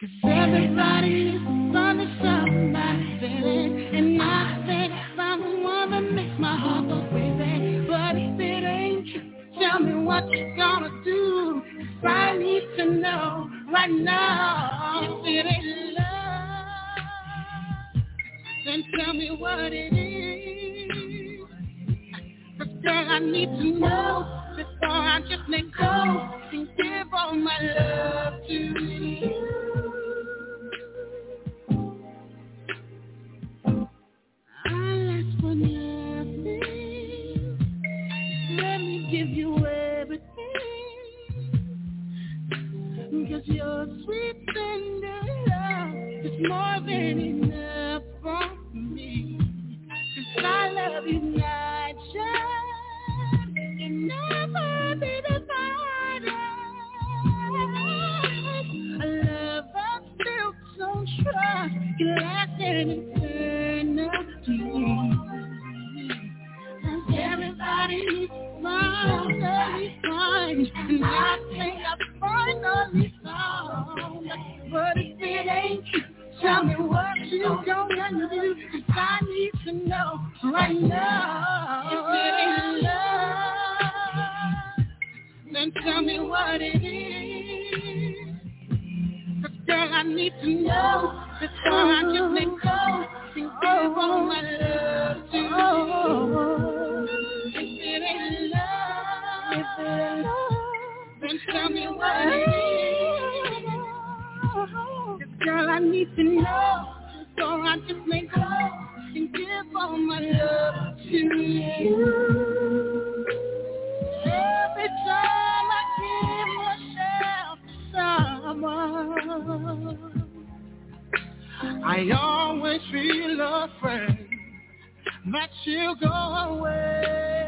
Cause everybody's gonna somebody, baby. And I think I'm the one that makes my heart go crazy. But if it ain't tell me what you're gonna do. I need to know right now. If it ain't love, then tell me what it is. Girl, I need to know before I just let go and give all my love to you. I'll ask for nothing. Let me give you everything. Cause your sweet tender love is more than enough If it ain't love, then tell me what it is. girl, I need to know before I just let go and give all my love to you. If it ain't love, if it ain't love, then tell me what it is. girl, I need to know before I just let go give all my love to you. Every time I give myself to someone, I always feel afraid that you'll go away.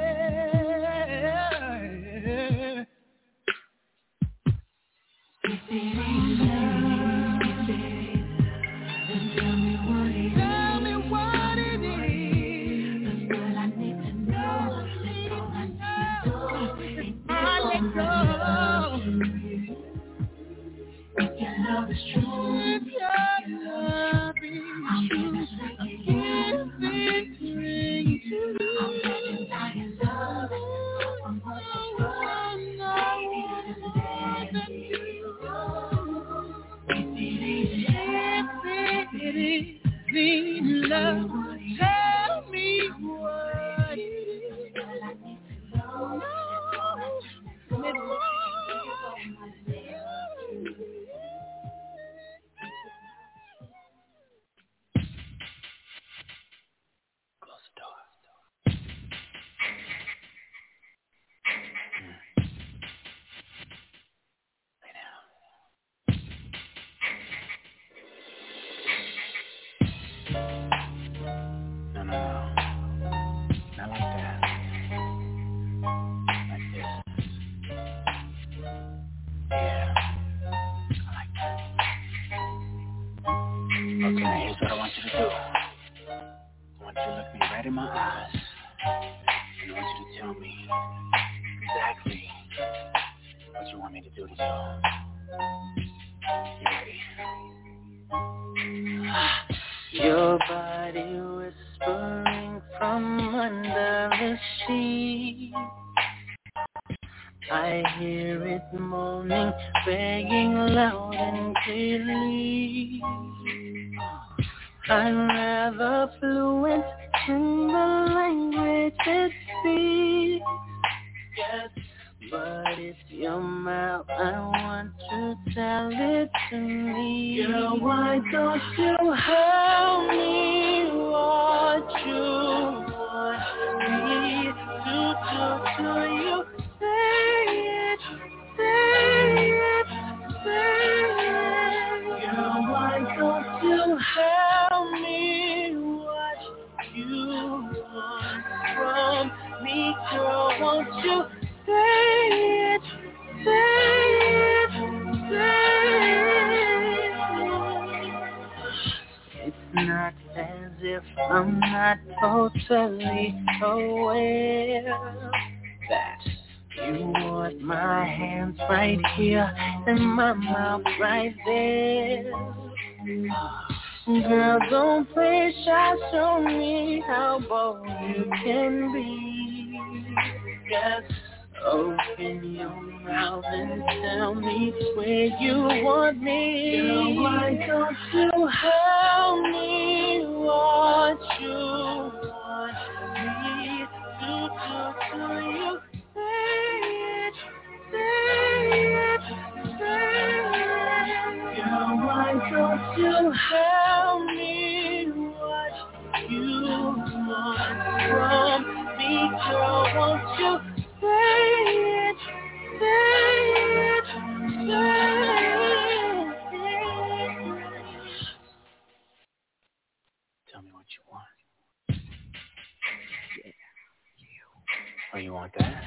Want that?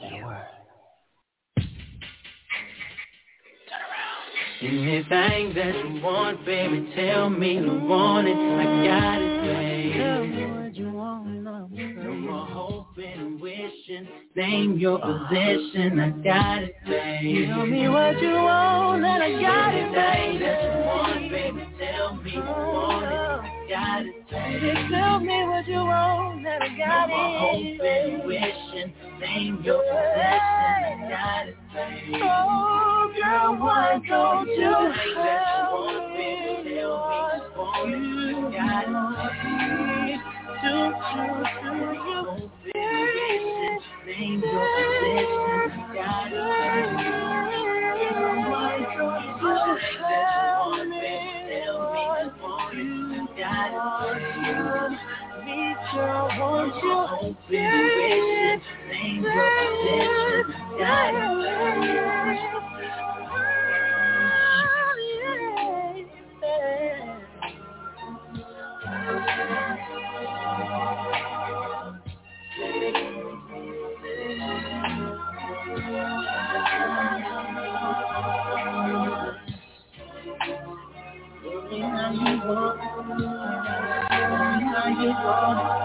Yeah. Say the word. Anything that you want, baby, tell me you want it. I got it, baby. Tell me what you want, love? no more hoping and wishing. Name your position, I got it, baby. Tell me what you want, and I got it, baby. Anything that you want, baby, tell me you want it. Got it, baby. Tell me what you want, and I got it. No more hoping wishing. Name your position, I got it. Oh, girl, why don't you help me? Tell me what you got it. Do, do, do you baby? Name your position, I got it. Won't you? Name your position, I got it. Open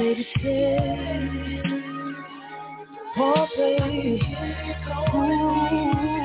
Baby, stay. Oh, baby. Ooh,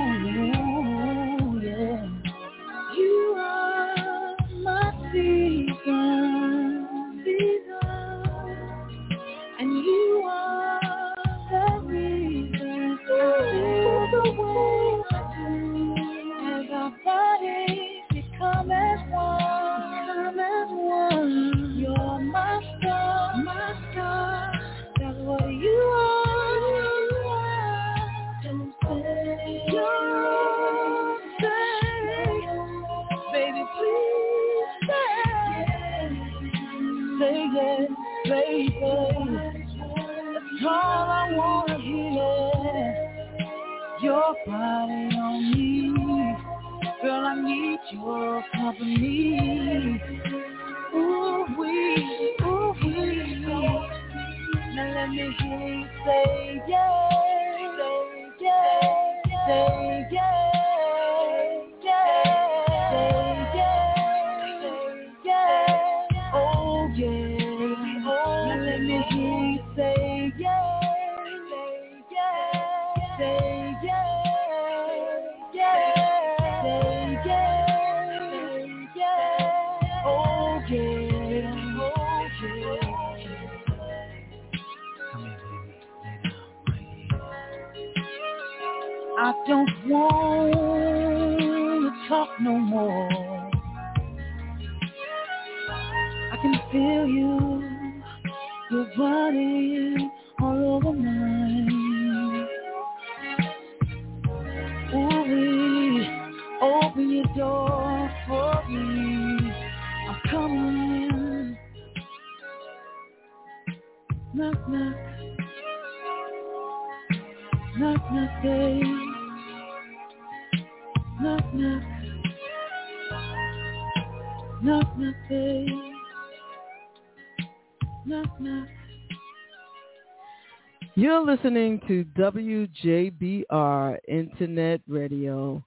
listening to WJBR Internet Radio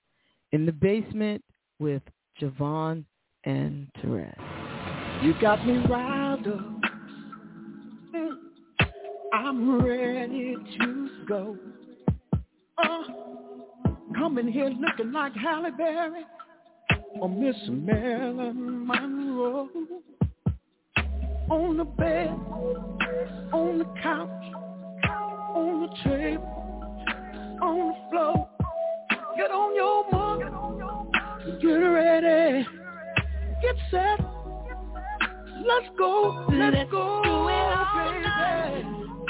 in the basement with JaVonne and Terez. You got me riled up. I'm ready to go. Uh, coming here looking like Halle Berry or Miss Marilyn Monroe. On the bed, on the couch, on the table, on the floor. Get on your mark, get ready, get set. Let's go, let's, Let's go, do it all baby. night.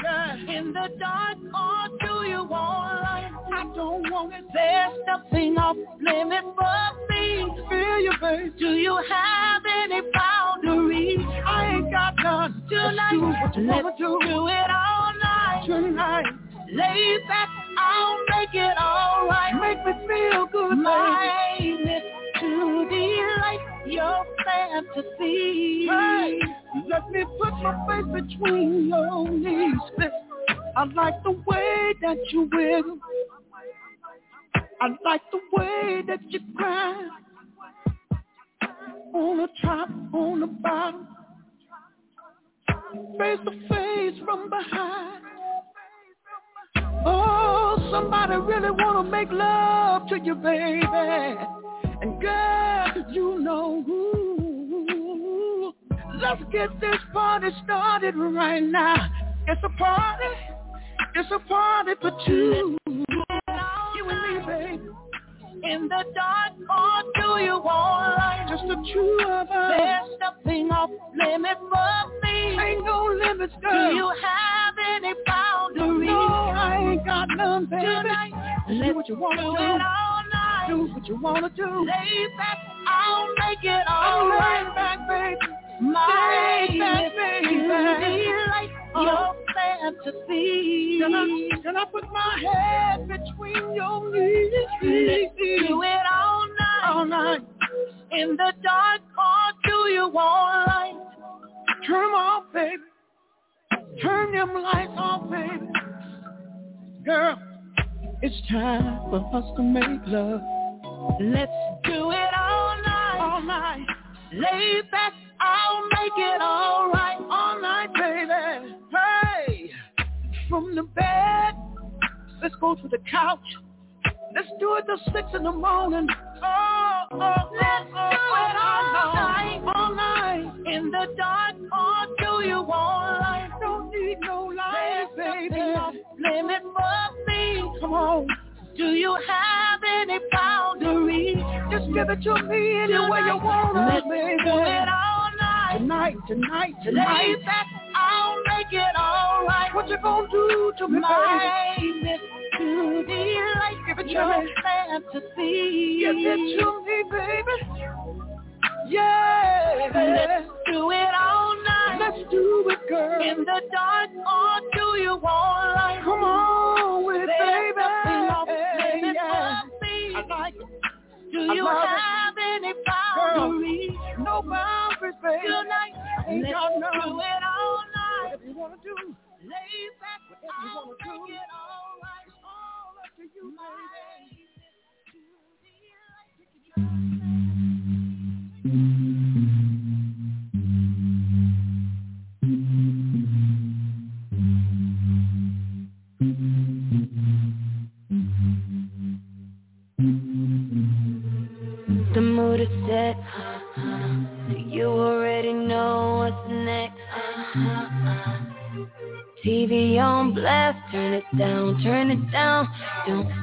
Yeah. In the dark, or do you want light? I don't want it. There's nothing off limit for me. Feel you, baby. Do you have any boundaries? I ain't got none. Tonight, Let's do what you let's do. it all. Tonight, Lay back, I'll make it alright. make me feel good, baby. Aim to delight your fantasy. Hey, let me put my face between your knees. I like the way that you wiggle. I like the way that you cry. On the top, on the bottom. Face to face from behind. Oh, somebody really wanna make love to you, baby. And girl, you know who. Let's get this party started right now. It's a party. It's a party for two. You and me, baby. In the dark, or do you want light? Just the two of us. There's nothing off limit for me. Ain't no limits, girl. Do you have any? On, baby. Tonight, do what you wanna do do. Do what you wanna do. Lay back, I'll make it all right. back, baby. My Lay back, baby. like oh. your fantasy. Can I, can I put my head between your knees? Let's do it all night. All night. In the dark, or do you want light? Turn off, baby. Turn them lights off, baby. Girl, it's time for us to make love. Let's do it all night. All night. Lay back, I'll make it all right. All night, baby. Hey, from the bed, let's go to the couch. Let's do it till six in the morning. Oh, oh, oh, Let's oh, do it oh, all oh. night. All night. In the dark, or do you want light? Don't need no light, baby. Limit for me. Come on. Do you have any boundaries? Just give it to me any way you want it, baby. do it all night. Tonight, tonight, Lay tonight. back, I'll make it all right. What you gonna do to me, My baby? to the light. Give it to your fantasy. Give it to me, baby. Yeah. Let's do it all night. Let's do it, girl. In the dark, or do you want light? Come on with it, There's baby. nothing off Hey, yeah. I like it. Do I you love it. have any Girl, boundaries? no boundaries, baby. Tonight, Ain't let's do it all night. Whatever you wanna do, Lay back, whatever you wanna make do, it all right. all up to you, baby.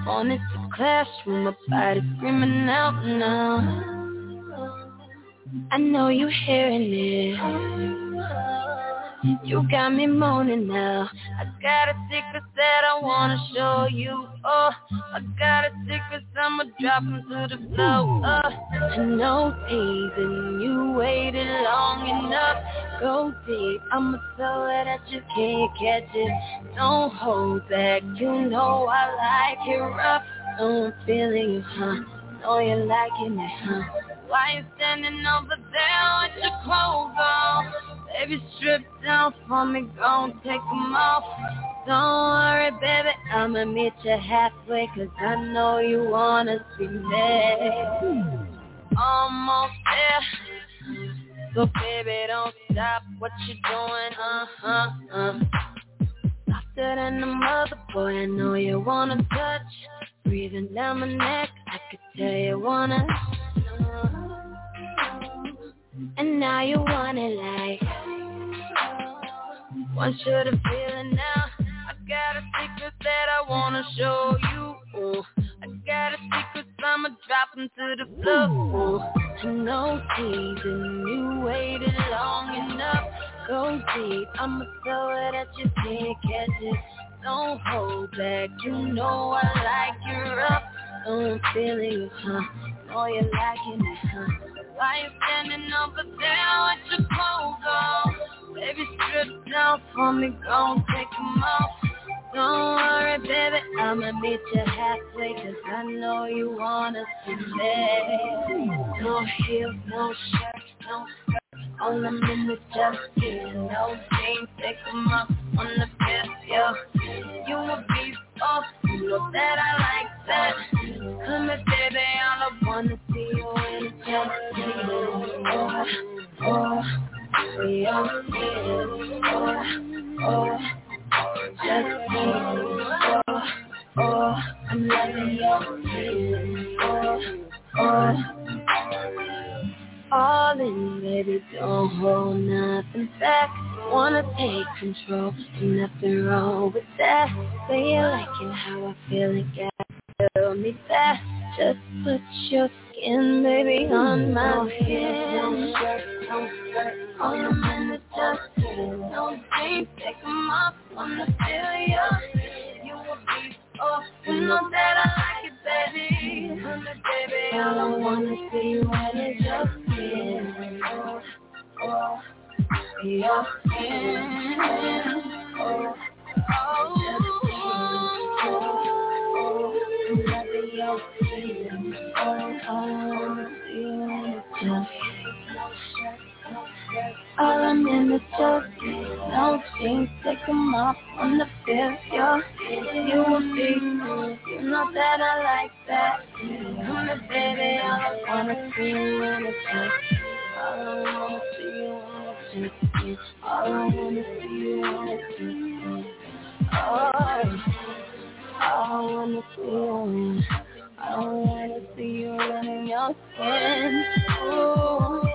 Want it to clash with my body screaming out now. I know you hearing it. You got me moaning now. I got a secret that I wanna show you. Oh, I got a secret, I'ma drop to the floor. Oh, I know teasing you waited long enough. Go deep, I'ma throw it at you, can't catch it. Don't hold back, you know I like it rough. I'm feeling you, huh? Know you're liking it, huh? Why you standing over there with your clothes on? Baby, strip down for me, gon' take 'em off. Don't worry, baby, I'ma meet you halfway, cause I know you wanna see me. Almost there. So baby, don't stop what you're doing, uh-huh, uh. Than a mother, boy, I know you wanna touch. Breathing down my neck, I could tell you wanna. And now you want it like Want you to feel it now I got a secret that I wanna show you Ooh. I got a secret, I'ma drop 'em to the floor Ooh. Know teasing you waited long enough Go deep, I'ma throw it at you, can't catch it Don't hold back, you know I like you rough I'm feeling you, huh? Know you're liking it, huh? Why you standing over there with your clothes on? Baby, strip down for me, gon' take 'em off. Don't worry, baby, I'ma meet you halfway, cause I know you wanna see me. No heels, no shirt, no. All I'm in just skin, no jeans, take 'em off on the fifth. You a beast, oh, you know that I like that. Come here, baby, all I wanna see you in a just skin. Oh, oh, we all skin. Oh, oh, just skin. Oh, oh, I'm loving your skin. Oh, oh. All in, baby, don't hold nothing back. Wanna take control, ain't nothing wrong with that. Say you liking how I feel and get tell me that. Just put your skin, baby, on my skin. No shirt, no skirt, all I'm in is just. No jeans, take 'em off, wanna feel ya. You baby. Baby, all I wanna see when is just skin. Oh, oh, your skin. Oh, oh. Just oh, oh, loving your skin. Oh, I wanna see when it's just me all I'm in just no jeans, take them off on the fifth, yo. You will be, you know that I like that. Come to baby, all I wanna see you in a chick. All I wanna see you in a chick. All I wanna see you in a chick. Oh, I wanna see you. I wanna see you running your skin. Ooh.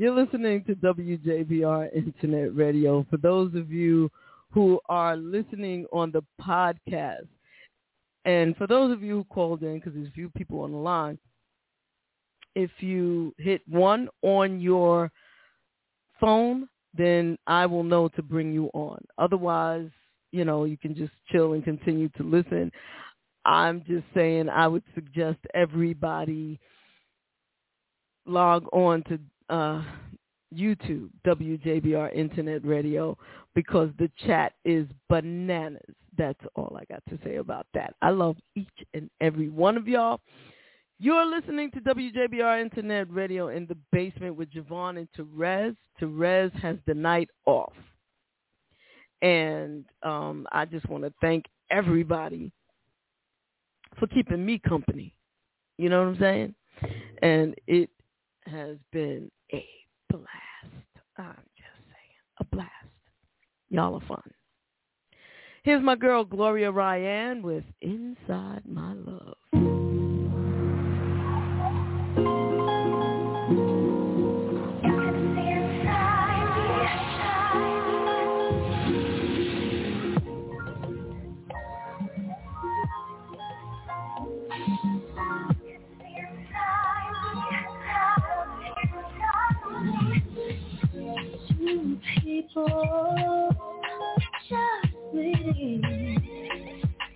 You're listening to WJBR Internet Radio. For those of you who are listening on the podcast, and for those of you who called in, because there's a few people on the line, if you hit one on your phone, then I will know to bring you on. Otherwise, you know, you can just chill and continue to listen. I'm just saying I would suggest everybody log on to uh, YouTube, WJBR Internet Radio, because the chat is bananas. That's all I got to say about that. I love each and every one of y'all. You're listening to WJBR Internet Radio in the basement with JaVonne and Terez. Terez has the night off. And um, I just want to thank everybody for keeping me company. You know what I'm saying? And it has been a blast. I'm just saying, a blast. Y'all are fun. Here's my girl Gloria Ryan with Inside My Love. People just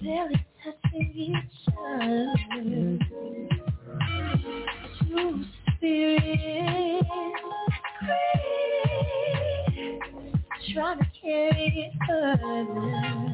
barely touching each other. Trying to carry it further.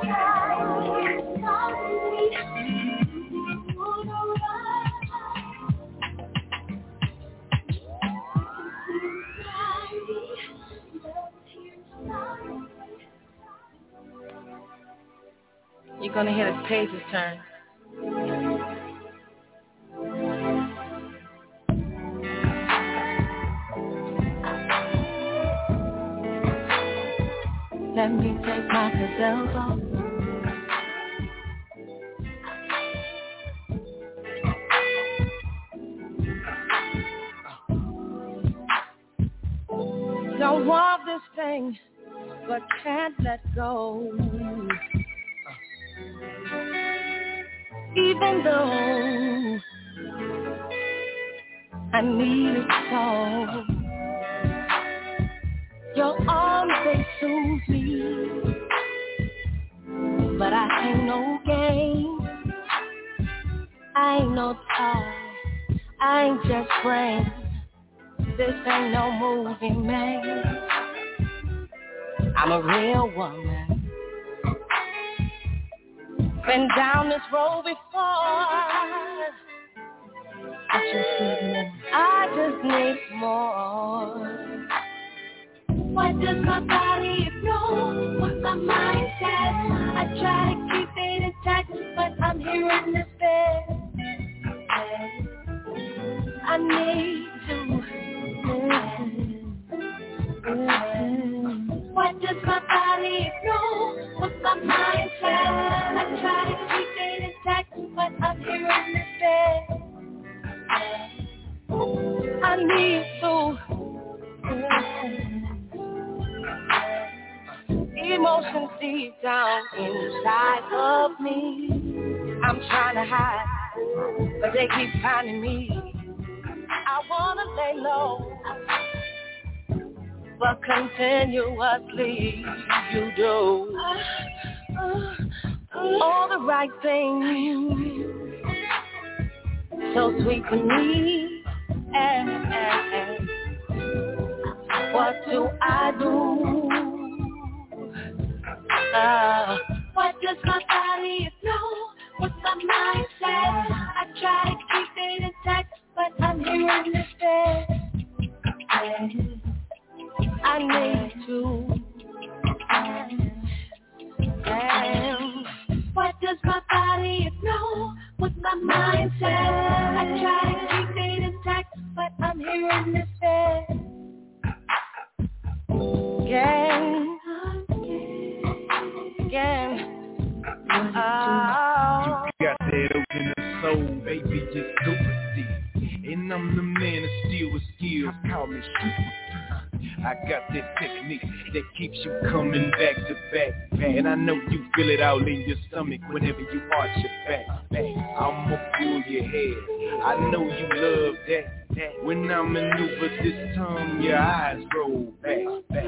You're gonna hear the pages turn. Let me take my gazelles off. Don't want this thing, but can't let go. Even though I need it so. Your arms, they soothe me. But I ain't no game. I ain't no toy. I ain't just friends. This ain't no movie, man. I'm a real woman. Been down this road before. I just need more. I just need more. What does my body know? What my mind says? I try to keep it intact, but I'm here in this bed. I need to. What does my body know? What my mind? I try to keep it intact, but I'm here in this bed. I need to. Emotions deep down inside of me. I'm trying to hide, but they keep finding me. I wanna lay low, but continuously you do all the right things. So sweet for me, and, and, and what do I do? Uh, What does my body know? What my mind says? I try to keep it intact, but I'm here in this bed. I need to. Damn. What does my body know? What my mind says? I try to keep it intact, but I'm here in this bed. Again. Again. Oh. You got that open the soul, baby, just go proceed. And I'm the man of steel with skills, call me super. I got that technique that keeps you coming back to back, back. And I know you feel it all in your stomach whenever you arch your back, back. I'ma pull your hair. I know you love that. When I maneuver this tongue, your eyes roll back.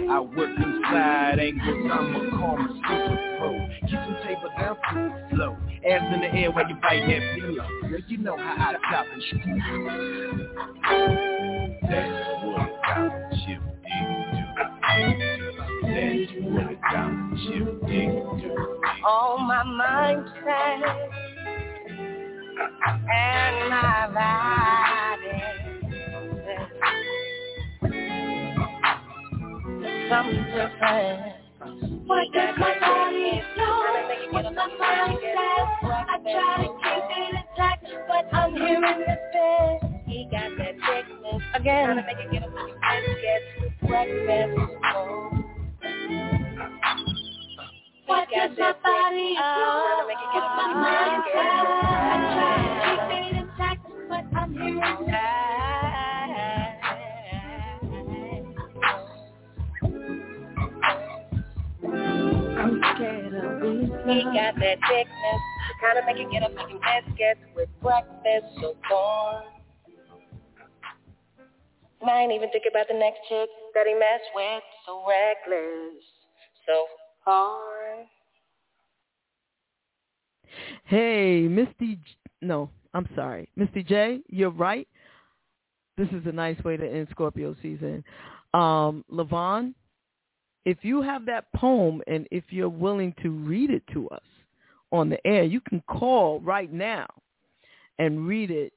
I work inside angles, I'm a calm super pro. Keep some table down to the flow. Ass in the air while you bite that pillow. Girl, you know how I chop and shoot. That's what I'm That's what I'm shifting on my mindset and my body. Something different. What does my body know? What my mind says? I try to keep it intact, but I'm here in this bed. He got that thickness again. Trying to make it get with Oh. What does my body know? What my mind? I try to keep it intact, but I'm here in this I'm scared of this. He got that thickness, kind of make you get up making biscuits with breakfast. So far, I ain't even thinking about the next chick that he messed with. So reckless, so hard. Hey, Misty. No, I'm sorry, Misty J. You're right. This is a nice way to end Scorpio season. Um, Levon, if you have that poem and if you're willing to read it to us on the air, you can call right now and read it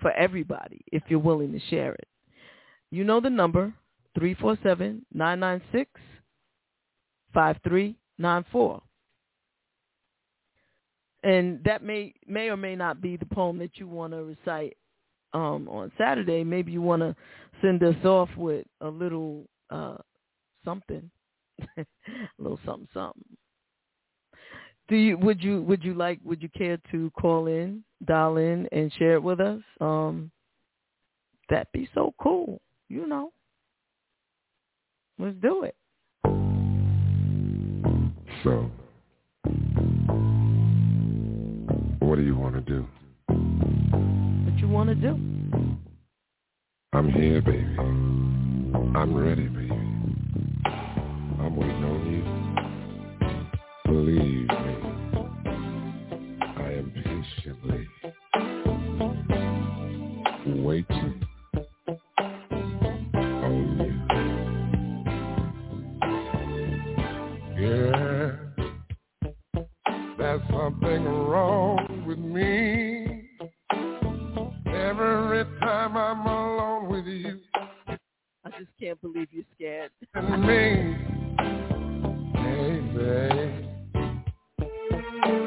for everybody if you're willing to share it. You know the number, 347-996-5394. And that may may or may not be the poem that you want to recite um, on Saturday. Maybe you want to send us off with a little uh, something, a little something, something. Do you would you would you like would you care to call in, dial in, and share it with us? Um, that'd be so cool. You know, let's do it. So, what do you want to do? What you want to do? I'm here, baby. I'm ready, baby. I'm waiting on you. Believe me, I am patiently wrong with me. Every time I'm alone with you, I just can't believe you're scared. me, baby.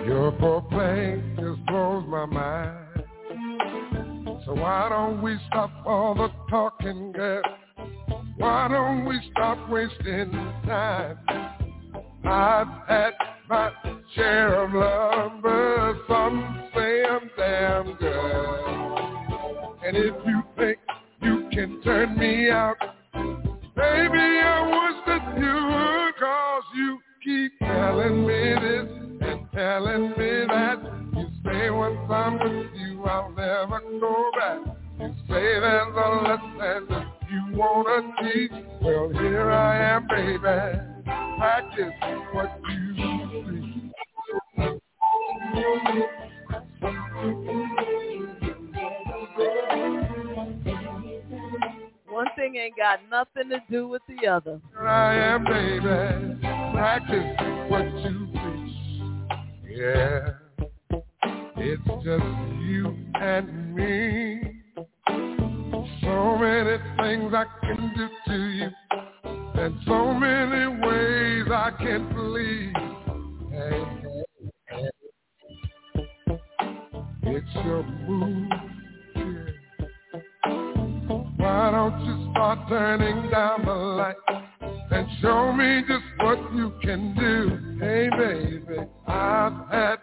Your foreplay just blows my mind. So why don't we stop all the talking, girl? Why don't we stop wasting time? I've had my share of lovers, me out, Yeah. It's just you and me. So many things I can do to you. And so many ways I can please. Hey, hey, hey. It's your move. Why don't you start turning down the light and show me just what you can do? Hey, baby, I've had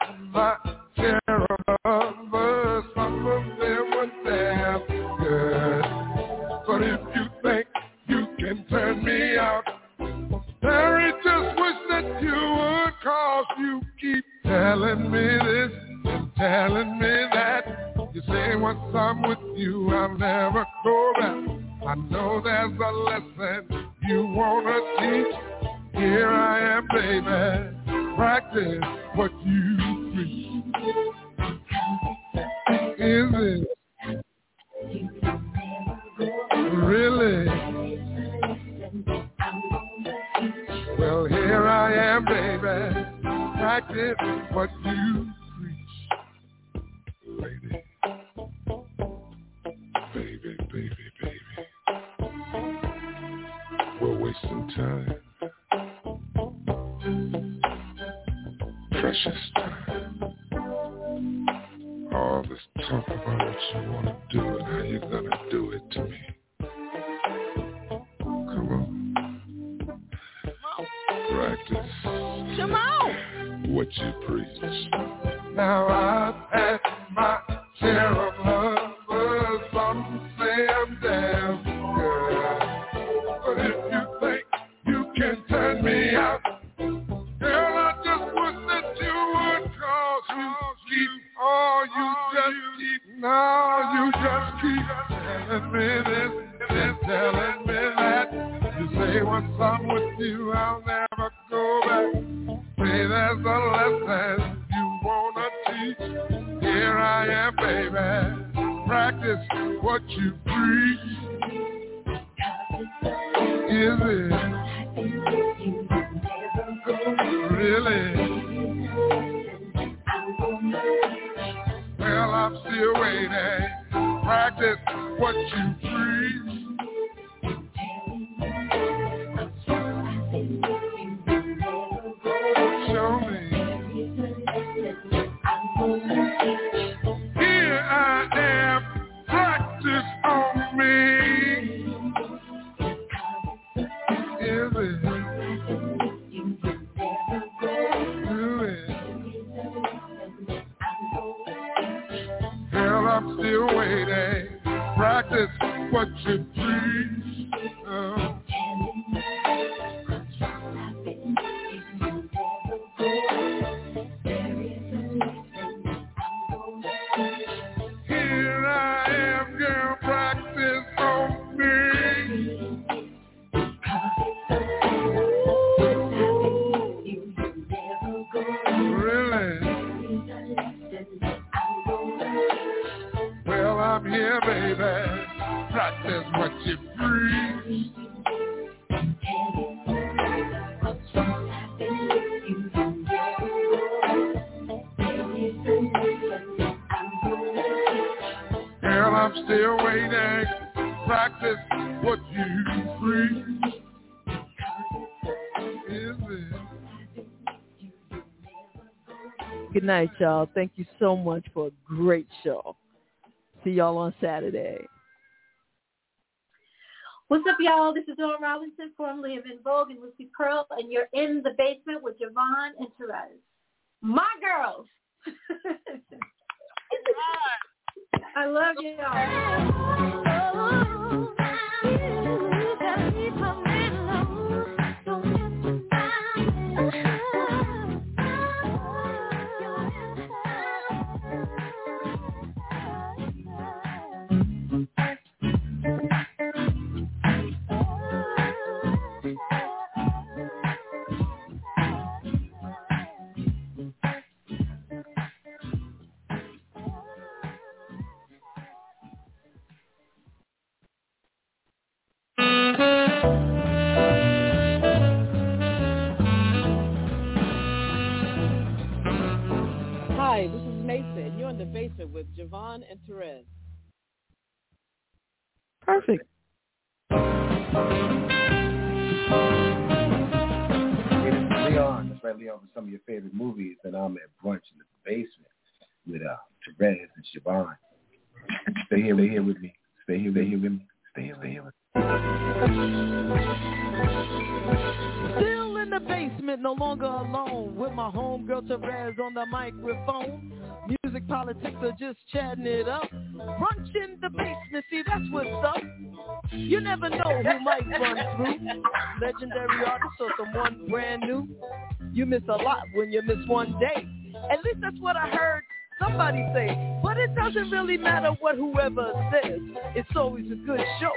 Good night, y'all. Thank you so much for a great show. See y'all on Saturday. What's up, y'all? This is Dawn Robinson, formerly of En Vogue and Lucy Pearl, and you're in the basement with JaVonne and Terez. My girls. I love you Leon. That's for some of your favorite movies. And I'm at brunch in the basement with uh, Terez and JaVonne. Stay here, stay here with me. Stay here, stay here with me. Stay here, stay here with me. Still in the basement, no longer alone. With my homegirl Terez on the microphone. Music politics are just chatting it up. Brunch in the basement, see that's what's up. You never know who might run through. Legendary artist or someone brand new. You miss a lot when you miss one day. At least that's what I heard somebody say. But it doesn't really matter what whoever says. It's always a good show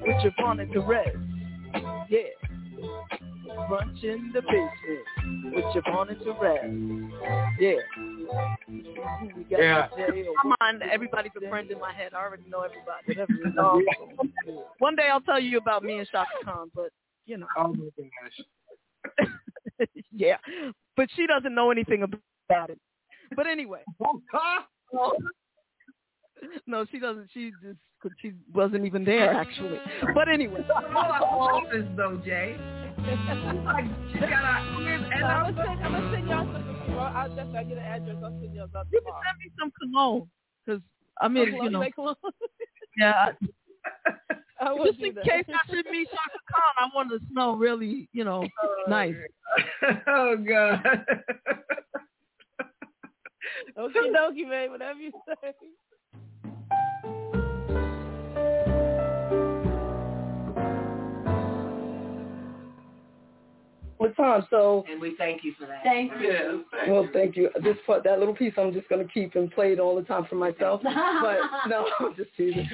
with JaVonne and Terez. Yeah. Brunch in the basement with JaVonne and Terez. Yeah. We Yeah. Come on, everybody's a friend in my head. I already know everybody. No. One day I'll tell you about me and Chaka Khan, but you know. Oh my gosh. yeah. But she doesn't know anything about it. But anyway. Oh. no, she doesn't. She just she wasn't even there actually. But anyway. office though, Jay. like she got a and I'm I'm gonna send, I'm gonna send y'all some. Well, I'll definitely I'll get an address. I'll send y'all something. You can send me some cologne because I mean, Cologne, you know, make cologne? yeah. I will Just in that. case I should meet Chaka Khan, I want to smell really, you know, oh, nice. oh god. Okay, dokie, man. Whatever you say. What time? So And we thank you for that. Thank you. Well, thank you. This part, that little piece, I'm just gonna keep and play it all the time for myself. but no, I'm just teasing.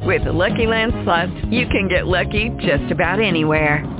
With the Lucky Land Slots, you can get lucky just about anywhere.